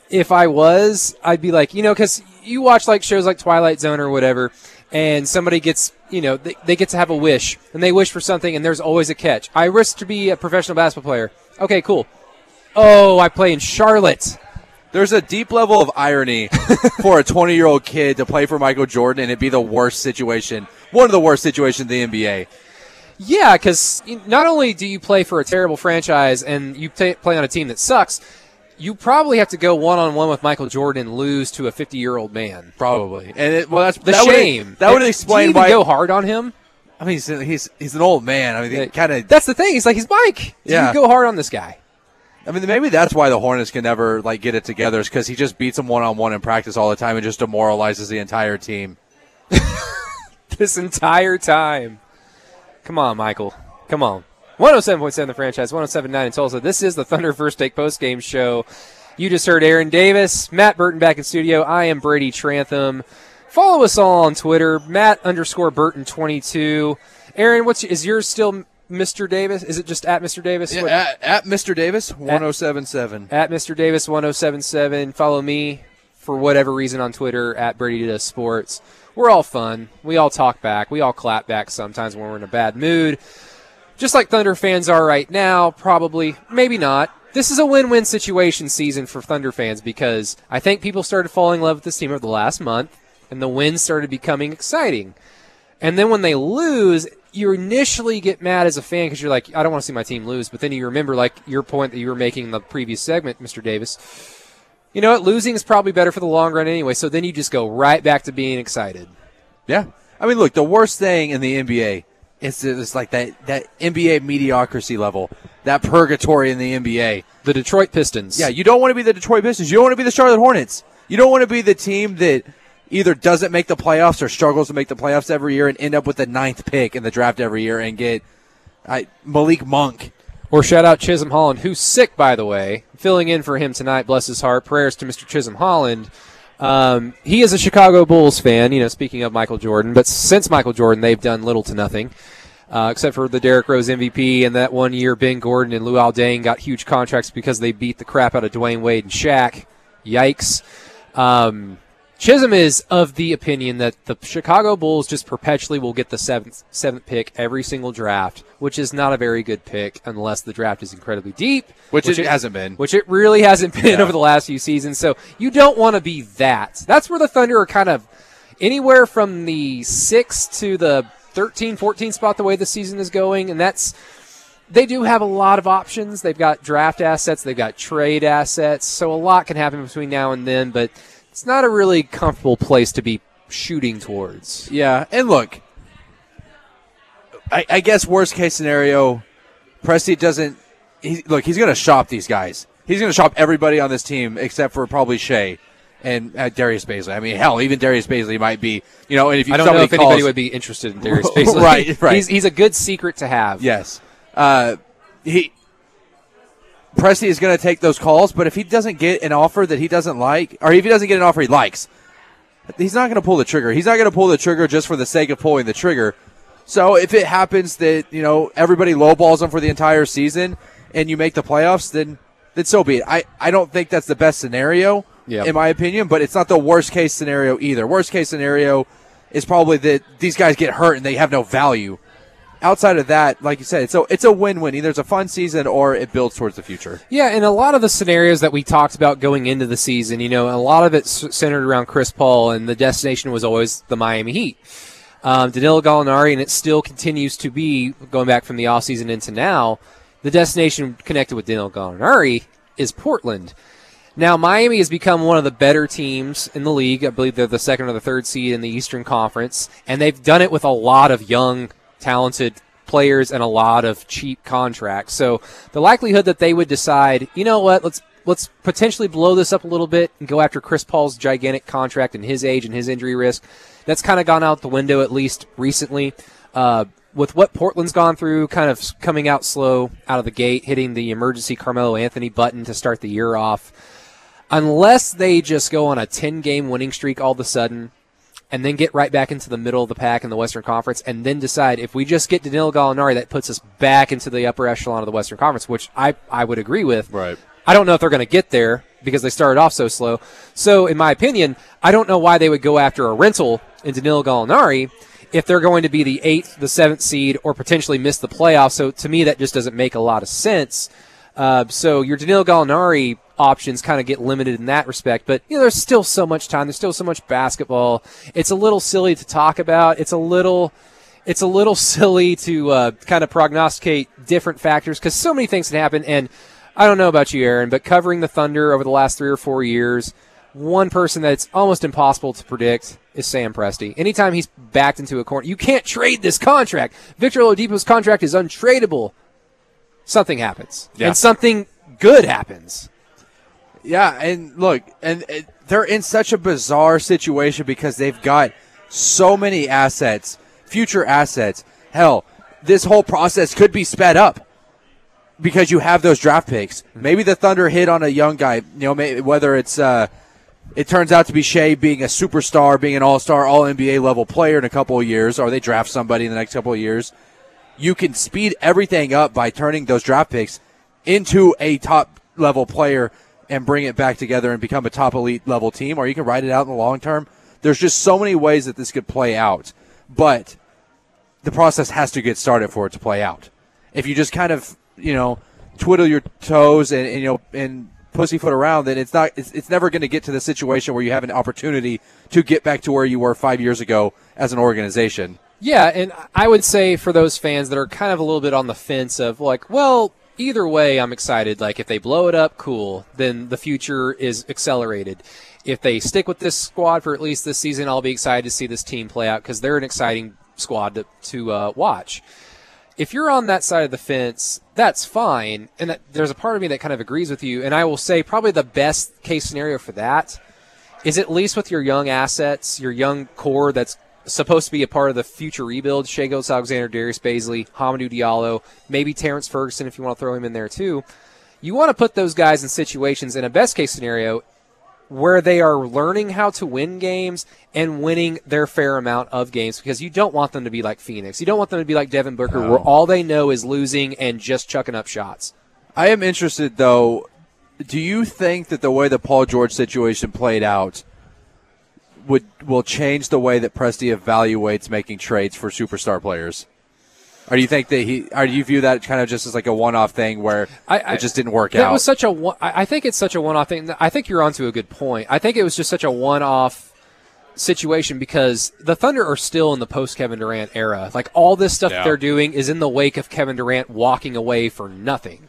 if I was, I'd be like, you know, because you watch like shows like Twilight Zone or whatever, and somebody gets, you know, they, they get to have a wish, and they wish for something, and there's always a catch. I wish to be a professional basketball player. Okay, cool. Oh, I play in Charlotte. There's a deep level of irony for a 20 year old kid to play for Michael Jordan and it'd be the worst situation, one of the worst situations in the NBA. Yeah, because not only do you play for a terrible franchise and you play play on a team that sucks, you probably have to go one on one with Michael Jordan and lose to a 50 year old man. Probably, and it, well, that's The that shame. Would, that would Do you explain why. go hard on him. I mean, he's, he's he's an old man. I mean, kind of. That's the thing. He's like he's Mike. Do Yeah. you go hard on this guy? I mean, maybe that's why the Hornets can never like get it together, is because he just beats them one on one in practice all the time and just demoralizes the entire team. this entire time. Come on, Michael. Come on. 107.7 the franchise, 107.9 in Tulsa. This is the Thunder First Take Post Game Show. You just heard Aaron Davis, Matt Burton back in studio. I am Brady Trantham. Follow us all on Twitter, Matt underscore Burton 22. Aaron, what's is yours still Mr. Davis? Is it just at Mr. Davis? Yeah, at, at Mr. Davis, 1077. at oh Mr. Davis 1077. Follow me. for whatever reason on Twitter at Brady Does Sports. We're all fun. We all talk back. We all clap back sometimes when we're in a bad mood. Just like Thunder fans are right now, probably, maybe not. This is a win-win situation season for Thunder fans because I think people started falling in love with this team over the last month, and the wins started becoming exciting. And then when they lose, you initially get mad as a fan because you're like, I don't want to see my team lose. But then you remember, like your point that you were making in the previous segment, Mr. Davis. You know what? Losing is probably better for the long run anyway. So then you just go right back to being excited. Yeah. I mean, look, the worst thing in the NBA is it's like that, that NBA mediocrity level, that purgatory in the NBA. The Detroit Pistons. Yeah, you don't want to be the Detroit Pistons. You don't want to be the Charlotte Hornets. You don't want to be the team that either doesn't make the playoffs or struggles to make the playoffs every year and end up with the ninth pick in the draft every year and get I, Malik Monk. Or shout out Chisholm Holland, who's sick, by the way. Filling in for him tonight, bless his heart. Prayers to Mr. Chisholm Holland. Um, he is a Chicago Bulls fan, you know, speaking of Michael Jordan, but since Michael Jordan, they've done little to nothing. Uh, except for the Derrick Rose MVP and that one year Ben Gordon and Luol Deng got huge contracts because they beat the crap out of Dwyane Wade and Shaq. Yikes. Um, Chisholm is of the opinion that the Chicago Bulls just perpetually will get the seventh seventh pick every single draft, which is not a very good pick unless the draft is incredibly deep, which, which it, hasn't been. Which it really hasn't been yeah. over the last few seasons. So you don't want to be that. That's where the Thunder are kind of anywhere from the six to the 13, 14 spot the way the season is going, and that's they do have a lot of options. They've got draft assets, they've got trade assets, so a lot can happen between now and then, but it's not a really comfortable place to be shooting towards. Yeah, and look, I, I guess worst case scenario, Presti doesn't. He, look, he's going to shop these guys. He's going to shop everybody on this team except for probably Shai and uh, Darius Bazley. I mean, hell, even Darius Bazley might be, you know, and if you, I don't know if calls, anybody would be interested in Darius Bazley. right, right. He's, he's a good secret to have. Yes. Uh, he Presti is going to take those calls, but if he doesn't get an offer that he doesn't like, or if he doesn't get an offer he likes, he's not going to pull the trigger. He's not going to pull the trigger just for the sake of pulling the trigger. So if it happens that you know everybody lowballs him for the entire season and you make the playoffs, then then so be it. I, I don't think that's the best scenario yep. in my opinion, but it's not the worst case scenario either. Worst case scenario is probably that these guys get hurt and they have no value outside of that, like you said, it's a it's a win win. Either it's a fun season or it builds towards the future. Yeah, and a lot of the scenarios that we talked about going into the season, you know, a lot of it centered around Chris Paul, and the destination was always the Miami Heat. Um, Danilo Gallinari, and it still continues to be going back from the offseason into now. The destination connected with Danilo Gallinari is Portland. Now, Miami has become one of the better teams in the league. I believe they're the second or the third seed in the Eastern Conference, and they've done it with a lot of young talented players and a lot of cheap contracts. So the likelihood that they would decide, you know what, let's let's potentially blow this up a little bit and go after Chris Paul's gigantic contract and his age and his injury risk, that's kind of gone out the window at least recently. Uh, with what Portland's gone through, kind of coming out slow out of the gate, hitting the emergency Carmelo Anthony button to start the year off. Unless they just go on a 10 game winning streak all of a sudden, and then get right back into the middle of the pack in the Western Conference, and then decide if we just get Danilo Gallinari, that puts us back into the upper echelon of the Western Conference, which I, I would agree with. Right. I don't know if they're going to get there because they started off so slow. So, in my opinion, I don't know why they would go after a rental in Danilo Gallinari if they're going to be the eighth, the seventh seed, or potentially miss the playoffs. So, to me, that just doesn't make a lot of sense. Uh, so, your Danilo Gallinari options kind of get limited in that respect. But you know, there's still so much time. There's still so much basketball. It's a little silly to talk about. It's a little. It's a little silly to uh, kind of prognosticate different factors because so many things can happen. And I don't know about you, Aaron, but covering the Thunder over the last three or four years, one person that's almost impossible to predict is Sam Presti. Anytime he's backed into a corner, you can't trade this contract. Victor Oladipo's contract is untradeable. Something happens, yeah. and something good happens. Yeah, and look, and it, they're in such a bizarre situation because they've got so many assets, future assets. Hell, this whole process could be sped up because you have those draft picks. Maybe the Thunder hit on a young guy. You know, whether it's uh, it turns out to be Shai being a superstar, being an all-star, all NBA level player in a couple of years, or they draft somebody in the next couple of years. You can speed everything up by turning those draft picks into a top level player and bring it back together and become a top elite level team, or you can ride it out in the long term. There's just so many ways that this could play out, but the process has to get started for it to play out. If you just kind of, you know, twiddle your toes and, and you know and pussyfoot around, then it's not. It's, it's never going to get to the situation where you have an opportunity to get back to where you were five years ago as an organization. Yeah, and I would say for those fans that are kind of a little bit on the fence of like, well, either way, I'm excited. Like, if they blow it up, cool. Then the future is accelerated. If they stick with this squad for at least this season, I'll be excited to see this team play out because they're an exciting squad to, to uh, watch. If you're on that side of the fence, that's fine. And that, there's a part of me that kind of agrees with you. And I will say, probably the best case scenario for that is at least with your young assets, your young core that's supposed to be a part of the future rebuild. Shai Gilgeous-Alexander, Darius Bazley, Hamidou Diallo, maybe Terrance Ferguson if you want to throw him in there too. You want to put those guys in situations in a best case scenario where they are learning how to win games and winning their fair amount of games because you don't want them to be like Phoenix. You don't want them to be like Devin Booker no. where all they know is losing and just chucking up shots. I am interested though. Do you think that the way the Paul George situation played out – would will change the way that Presti evaluates making trades for superstar players? Or do you think that he? Or do you view that kind of just as like a one-off thing where I, I, it just didn't work out? It was such a. I think it's such a one-off thing. I think you're onto a good point. I think it was just such a one-off situation because the Thunder are still in the post Kevin Durant era. Like all this stuff yeah. they're doing is in the wake of Kevin Durant walking away for nothing.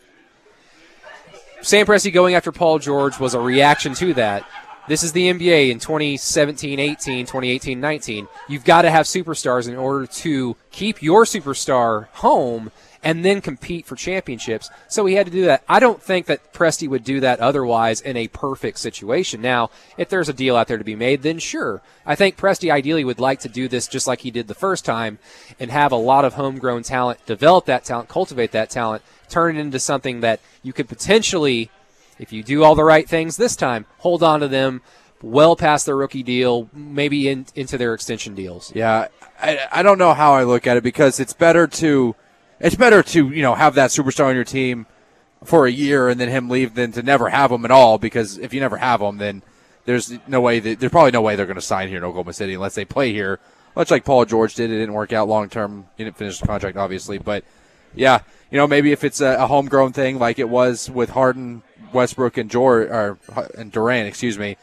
Sam Presti going after Paul George was a reaction to that. This is the NBA in 2017 18, 2018 19. You've got to have superstars in order to keep your superstar home and then compete for championships. So he had to do that. I don't think that Presti would do that otherwise in a perfect situation. Now, if there's a deal out there to be made, then sure. I think Presti ideally would like to do this just like he did the first time and have a lot of homegrown talent, develop that talent, cultivate that talent, turn it into something that you could potentially if you do all the right things this time, hold on to them well past their rookie deal, maybe in, into their extension deals. Yeah, I, I don't know how I look at it because it's better to it's better to you know have that superstar on your team for a year and then him leave than to never have him at all because if you never have him then there's no way that, there's probably no way they're going to sign here in Oklahoma City unless they play here much like Paul George did. It didn't work out long term he didn't finish the contract obviously. But yeah you know maybe if it's a, a homegrown thing like it was with Harden Westbrook and George or and Durant, excuse me.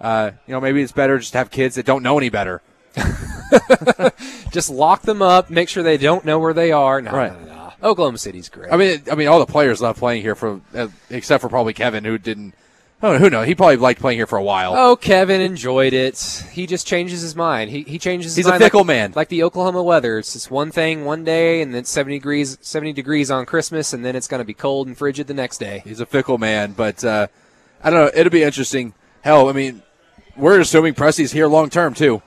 Uh, you know, maybe it's better just to have kids that don't know any better. just lock them up, make sure they don't know where they are. No, right. No, no, Oklahoma City's great. I mean, I mean, all the players love playing here for, uh, except for probably Kevin, who didn't Oh, who knows? He probably liked playing here for a while. Oh, Kevin enjoyed it. He just changes his mind. He, he changes. His mind. He's a fickle like, man, like the Oklahoma weather. It's just one thing one day, and then seventy degrees, seventy degrees on Christmas, and then it's going to be cold and frigid the next day. He's a fickle man, but uh, I don't know. It'll be interesting. Hell, I mean, we're assuming Presti's here long term too.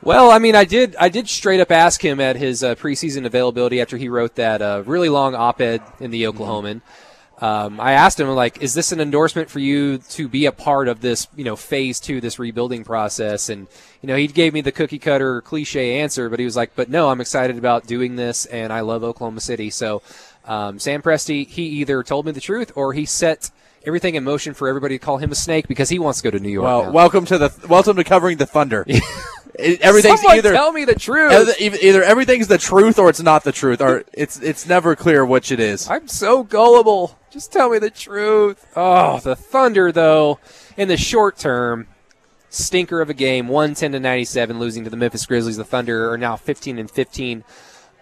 Well, I mean, I did. I did straight up ask him at his uh, preseason availability after he wrote that uh, really long op-ed in the Oklahoman. Mm-hmm um, I asked him like, "Is this an endorsement for you to be a part of this, you know, phase two, this rebuilding process?" And you know, he gave me the cookie cutter cliche answer, but he was like, "But no, I'm excited about doing this, and I love Oklahoma City." So, um, Sam Presti, he either told me the truth or he set everything in motion for everybody to call him a snake because he wants to go to New York. Well, now. welcome to the welcome to covering the Thunder. everything's Someone either tell me the truth. Either everything's the truth or it's not the truth, or it's it's never clear which it is. I'm so gullible. Just tell me the truth. Oh, the Thunder, though, in the short term, stinker of a game, 110 to 97, losing to the Memphis Grizzlies. The Thunder are now 15 and 15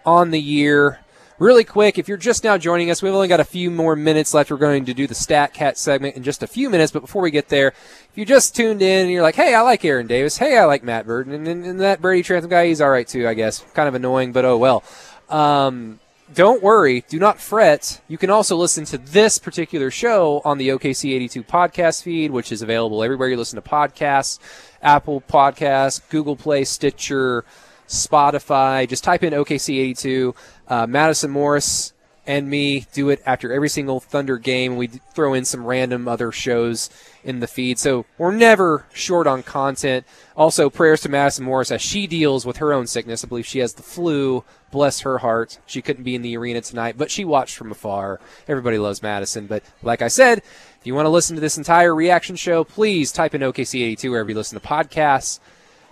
on the year. Really quick, if you're just now joining us, we've only got a few more minutes left. We're going to do the Stat Cat segment in just a few minutes. But before we get there, if you just tuned in and you're like, hey, I like Aaron Davis. Hey, I like Matt Burton. And, and, and that Brady Trantham guy, he's all right too, I guess. Kind of annoying, but oh well. Um, don't worry, do not fret. You can also listen to this particular show on the OKC 82 podcast feed, which is available everywhere you listen to podcasts Apple Podcasts, Google Play, Stitcher, Spotify. Just type in OKC 82. Uh, Madison Morris and me do it after every single Thunder game. We throw in some random other shows in the feed. So we're never short on content. Also, prayers to Madison Morris as she deals with her own sickness. I believe she has the flu. Bless her heart. She couldn't be in the arena tonight, but she watched from afar. Everybody loves Madison. But like I said, if you want to listen to this entire reaction show, please type in OKC82 wherever you listen to podcasts.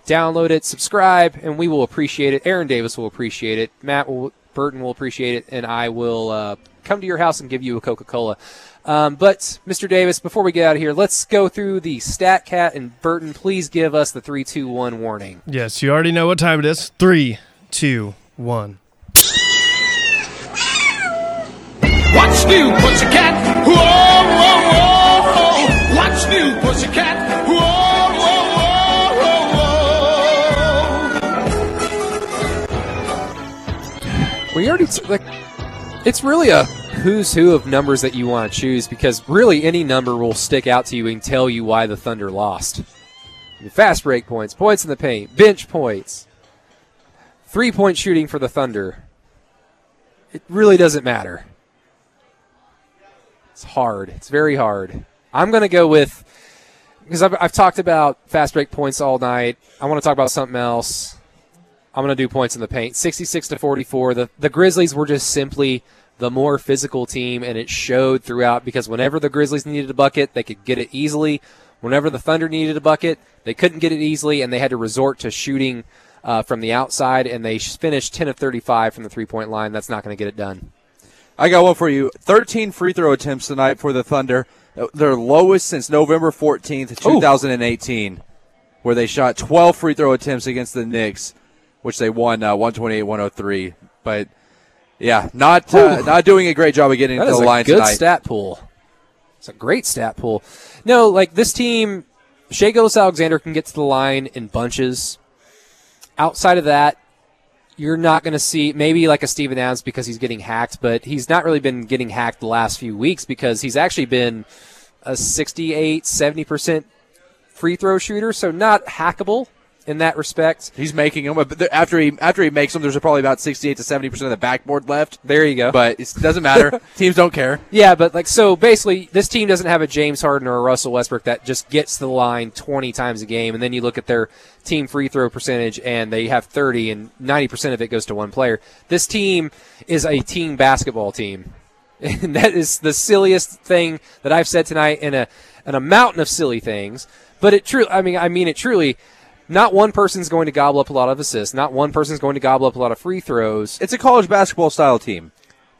Download it, subscribe, and we will appreciate it. Aaron Davis will appreciate it. Matt will Burton will appreciate it, and I will uh, come to your house and give you a Coca Cola. Um, but, Mr. Davis, before we get out of here, let's go through the stat cat. And Burton, please give us the three, two, one warning. Yes, you already know what time it is. Three, two, one. What's new, pussycat? Whoa, whoa, whoa. What's new, pussycat? Already like. It's really a who's who of numbers that you want to choose because really any number will stick out to you and tell you why the Thunder lost. Fast break points, points in the paint, bench points, three point shooting for the Thunder. It really doesn't matter. It's hard. It's very hard. I'm going to go with because I've, I've talked about fast break points all night. I want to talk about something else. I'm going to do points in the paint. 66 to 44. The the Grizzlies were just simply the more physical team, and it showed throughout because whenever the Grizzlies needed a bucket, they could get it easily. Whenever the Thunder needed a bucket, they couldn't get it easily, and they had to resort to shooting uh, from the outside, and they finished 10 of 35 from the three point line. That's not going to get it done. I got one for you. 13 free throw attempts tonight for the Thunder. Their lowest since November 14th, 2018, where they shot 12 free throw attempts against the Knicks, which they won uh, 128-103. But yeah, not uh, not doing a great job of getting That the a line good tonight. stat pool. It's a great stat pool. No, like this team, Shai Gilgeous-Alexander can get to the line in bunches. Outside of that, you're not going to see maybe like a Steven Adams because he's getting hacked, but he's not really been getting hacked the last few weeks because he's actually been a 68, 70% free throw shooter, so not hackable in that respect. He's making them, but after he after he makes them, there's probably about 68 to 70 percent of the backboard left. There you go. But it doesn't matter. Teams don't care. Yeah, but like so basically this team doesn't have a James Harden or a Russell Westbrook that just gets to the line 20 times a game and then you look at their team free throw percentage and they have 30 and 90% of it goes to one player. This team is a team basketball team. And that is the silliest thing that I've said tonight in a in a mountain of silly things, but it truly I mean I mean it truly not one person's going to gobble up a lot of assists. Not one person's going to gobble up a lot of free throws. It's a college basketball style team.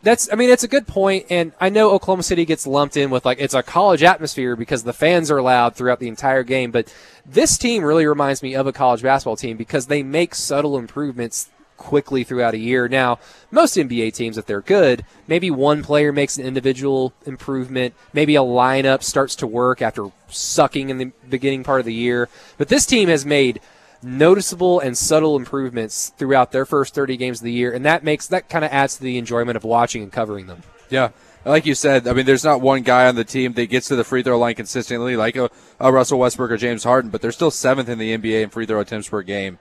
That's, I mean, it's a good point, and I know Oklahoma City gets lumped in with like it's a college atmosphere because the fans are loud throughout the entire game. But this team really reminds me of a college basketball team because they make subtle improvements quickly throughout a year. Now, most NBA teams, if they're good, maybe one player makes an individual improvement, maybe a lineup starts to work after sucking in the beginning part of the year. But this team has made noticeable and subtle improvements throughout their first 30 games of the year, and that makes that kind of adds to the enjoyment of watching and covering them. Yeah. Like you said, I mean, there's not one guy on the team that gets to the free throw line consistently, like a, a Russell Westbrook or James Harden, but they're still seventh in the NBA in free throw attempts per game.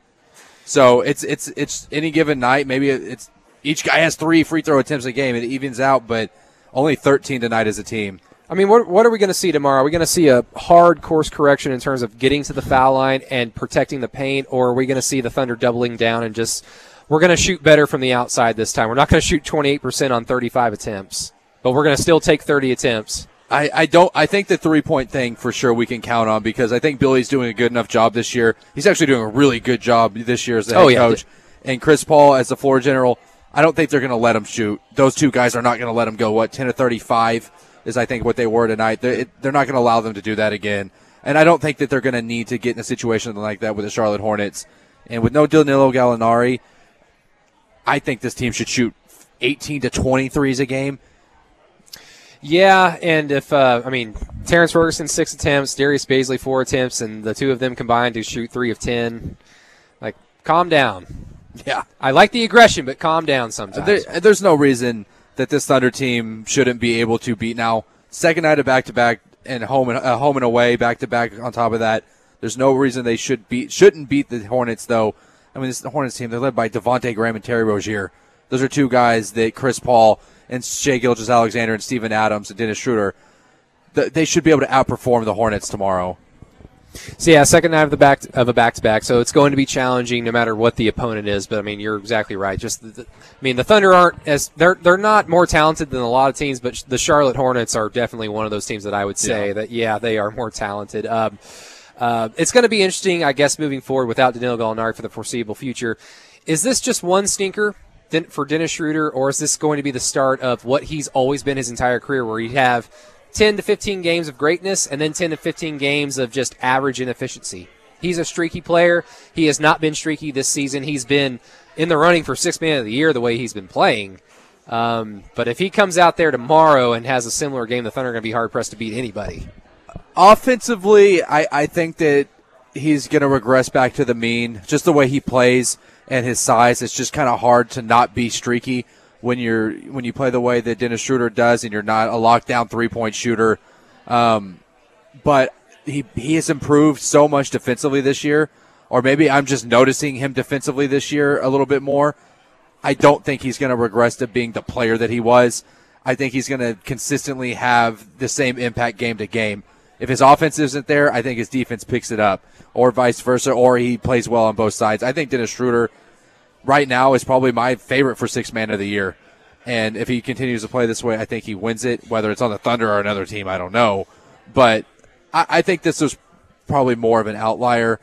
So it's it's it's any given night. Maybe it's each guy has three free throw attempts a game. It evens out, but only 13 tonight as a team. I mean, what, what are we going to see tomorrow? Are we going to see a hard course correction in terms of getting to the foul line and protecting the paint, or are we going to see the Thunder doubling down and just we're going to shoot better from the outside this time? We're not going to shoot 28% on 35 attempts, but we're going to still take 30 attempts. I, I don't. I think the three point thing for sure we can count on because I think Billy's doing a good enough job this year. He's actually doing a really good job this year as the oh, head Oh, yeah. coach, and Chris Paul as the floor general. I don't think they're going to let him shoot. Those two guys are not going to let him go. What ten to thirty five is I think what they were tonight. They're, they're not going to allow them to do that again. And I don't think that they're going to need to get in a situation like that with the Charlotte Hornets and with no Danilo Gallinari. I think this team should shoot eighteen to twenty threes a game. Yeah, and if uh, I mean Terrance Ferguson six attempts, Darius Bazley four attempts, and the two of them combined to shoot three of ten, like calm down. Yeah. I like the aggression, but calm down sometimes. There, there's no reason that this Thunder team shouldn't be able to beat now. Second night of back to back and home and uh, home and away back to back. On top of that, there's no reason they should beat shouldn't beat the Hornets though. I mean, this the Hornets team. They're led by Devonte Graham and Terry Rozier. Those are two guys that Chris Paul and Shai Gilgeous-Alexander and Steven Adams and Dennis Schroeder, th- they should be able to outperform the Hornets tomorrow. So yeah, second night of the back of a back to back. So it's going to be challenging no matter what the opponent is. But I mean, you're exactly right. Just, the, the- I mean, the Thunder aren't as they're they're not more talented than a lot of teams, but the Charlotte Hornets are definitely one of those teams that I would say Yeah. that yeah they are more talented. Um, uh, it's going to be interesting, I guess, moving forward without Danilo Gallinari for the foreseeable future. Is this just one stinker for Dennis Schroeder, or is this going to be the start of what he's always been his entire career, where he'd have 10 to 15 games of greatness and then 10 to 15 games of just average inefficiency? He's a streaky player. He has not been streaky this season. He's been in the running for six man of the year the way he's been playing. Um, but if he comes out there tomorrow and has a similar game, the Thunder are going to be hard pressed to beat anybody. Offensively, I, I think that he's going to regress back to the mean. Just the way he plays and his size, it's just kind of hard to not be streaky when you're when you play the way that Dennis Schroeder does, and you're not a lockdown three point shooter. Um, but he he has improved so much defensively this year, or maybe I'm just noticing him defensively this year a little bit more. I don't think he's going to regress to being the player that he was. I think he's going to consistently have the same impact game to game. If his offense isn't there, I think his defense picks it up, or vice versa, or he plays well on both sides. I think Dennis Schroeder right now is probably my favorite for six man of the year. And if he continues to play this way, I think he wins it, whether it's on the Thunder or another team, I don't know. But I, I think this was probably more of an outlier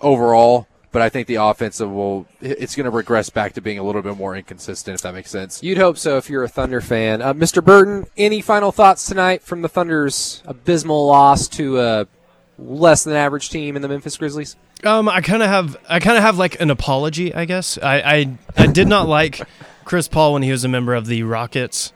overall. But I think the offensive will, it's going to regress back to being a little bit more inconsistent, if that makes sense. You'd hope so if you're a Thunder fan. Uh, Mr. Burton, any final thoughts tonight from the Thunder's abysmal loss to a less than average team in the Memphis Grizzlies? Um, I kind of have, I kind of have like an apology, I guess. I, I, I did not like Chris Paul when he was a member of the Rockets.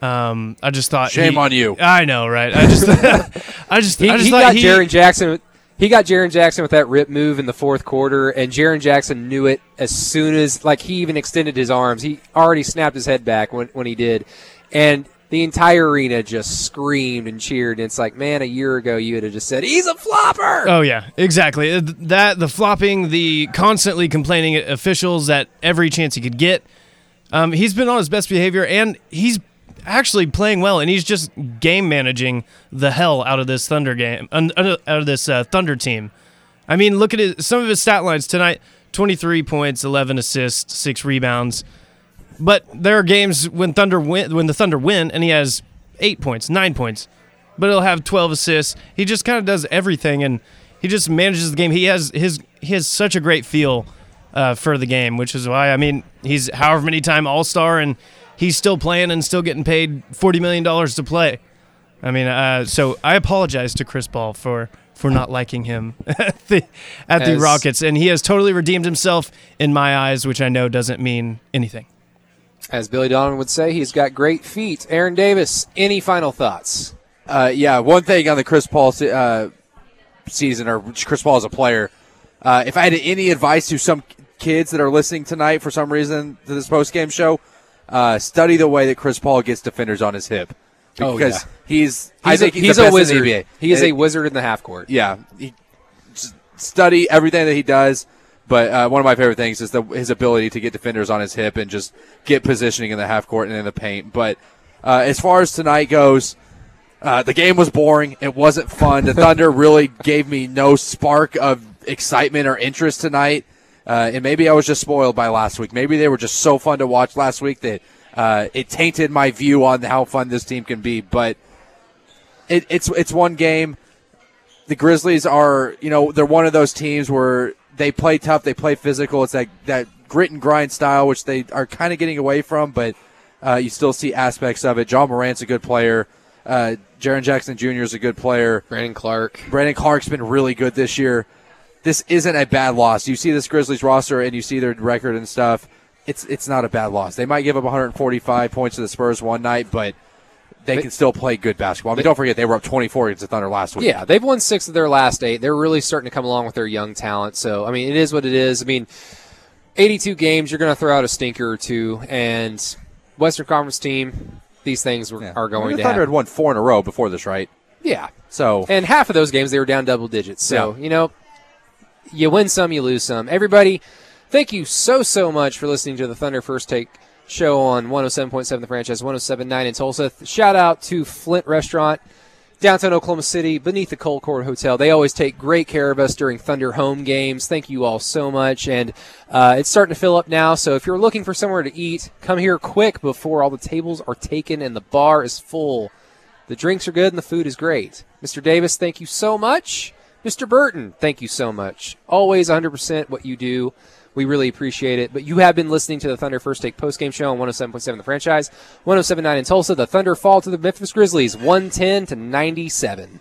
Um, I just thought Shame he- on you. I know, right? I just, I just, He, I just he thought got he, Jaren Jackson. He got Jaren Jackson with that rip move in the fourth quarter, and Jaren Jackson knew it as soon as, like, he even extended his arms. He already snapped his head back when, when he did. And the entire arena just screamed and cheered. And it's like, man, a year ago you would have just said, he's a flopper. Oh yeah, exactly. Uh, That the flopping, the constantly complaining at officials at every chance he could get. Um, he's been on his best behavior, and he's actually playing well, and he's just game managing the hell out of this Thunder game, out of this uh, Thunder team. I mean, look at some of his stat lines tonight: twenty-three points, eleven assists, six rebounds. But there are games when Thunder win, when the Thunder win, and he has eight points, nine points, but he'll have twelve assists. He just kind of does everything, and he just manages the game. He has his he has such a great feel uh, for the game, which is why I mean he's however many time All Star, and he's still playing and still getting paid forty million dollars to play. I mean, uh, so I apologize to Chris Paul for for not liking him at the at the As- Rockets, and he has totally redeemed himself in my eyes, which I know doesn't mean anything. As Billy Donovan would say, he's got great feet. Aaron Davis, any final thoughts? Uh, yeah, one thing on the Chris Paul se- uh, season, or Chris Paul as a player, uh, if I had any advice to some kids that are listening tonight for some reason to this post game show, uh, study the way that Chris Paul gets defenders on his hip Oh, because yeah. he's, I He's, think a, he's, he's a wizard. He is a wizard in the half court. yeah, he, study everything that he does. But uh, one of my favorite things is the, his ability to get defenders on his hip and just get positioning in the half court and in the paint. But uh, as far as tonight goes, uh, the game was boring. It wasn't fun. The Thunder really gave me no spark of excitement or interest tonight. Uh, and maybe I was just spoiled by last week. Maybe they were just so fun to watch last week that uh, it tainted my view on how fun this team can be. But it, it's it's one game the Grizzlies are, you know, they're one of those teams where they play tough, they play physical. It's that that grit and grind style, which they are kind of getting away from, but uh, you still see aspects of it. Ja Morant's a good player. Uh, Jaren Jackson Jr. is a good player. Brandon Clarke. Brandon Clarke's been really good this year. This isn't a bad loss. You see this Grizzlies roster and you see their record and stuff. It's it's not a bad loss. They might give up 145 points to the Spurs one night, but they, They- can still play good basketball. I mean, don't forget they were up 24 against the Thunder last week. Yeah, they've won six of their last eight. They're really starting to come along with their young talent. So, I mean, it is what it is. I mean, 82 games, you're going to throw out a stinker or two, and Western Conference team, these things were, Yeah. are I mean, going the to Thunder happen. had won four in a row before this, right? Yeah, So and half of those games they were down double digits. So, Yeah. you know, you win some, you lose some. Everybody, thank you so so much for listening to the Thunder First Take show on 107.7 The Franchise, 107.9 in Tulsa. Shout out to Flint Restaurant, downtown Oklahoma City, beneath the Colcord Hotel. They always take great care of us during Thunder home games. Thank you all so much. And uh, it's starting to fill up now, so if you're looking for somewhere to eat, come here quick before all the tables are taken and the bar is full. The drinks are good and the food is great. Mr. Davis, thank you so much. Mr. Burton, thank you so much. Always 100% what you do. We really appreciate it. But you have been listening to the Thunder First Take postgame show on 107.7 The Franchise, 107.9 in Tulsa. The Thunder fall to the Memphis Grizzlies, 110 to 97.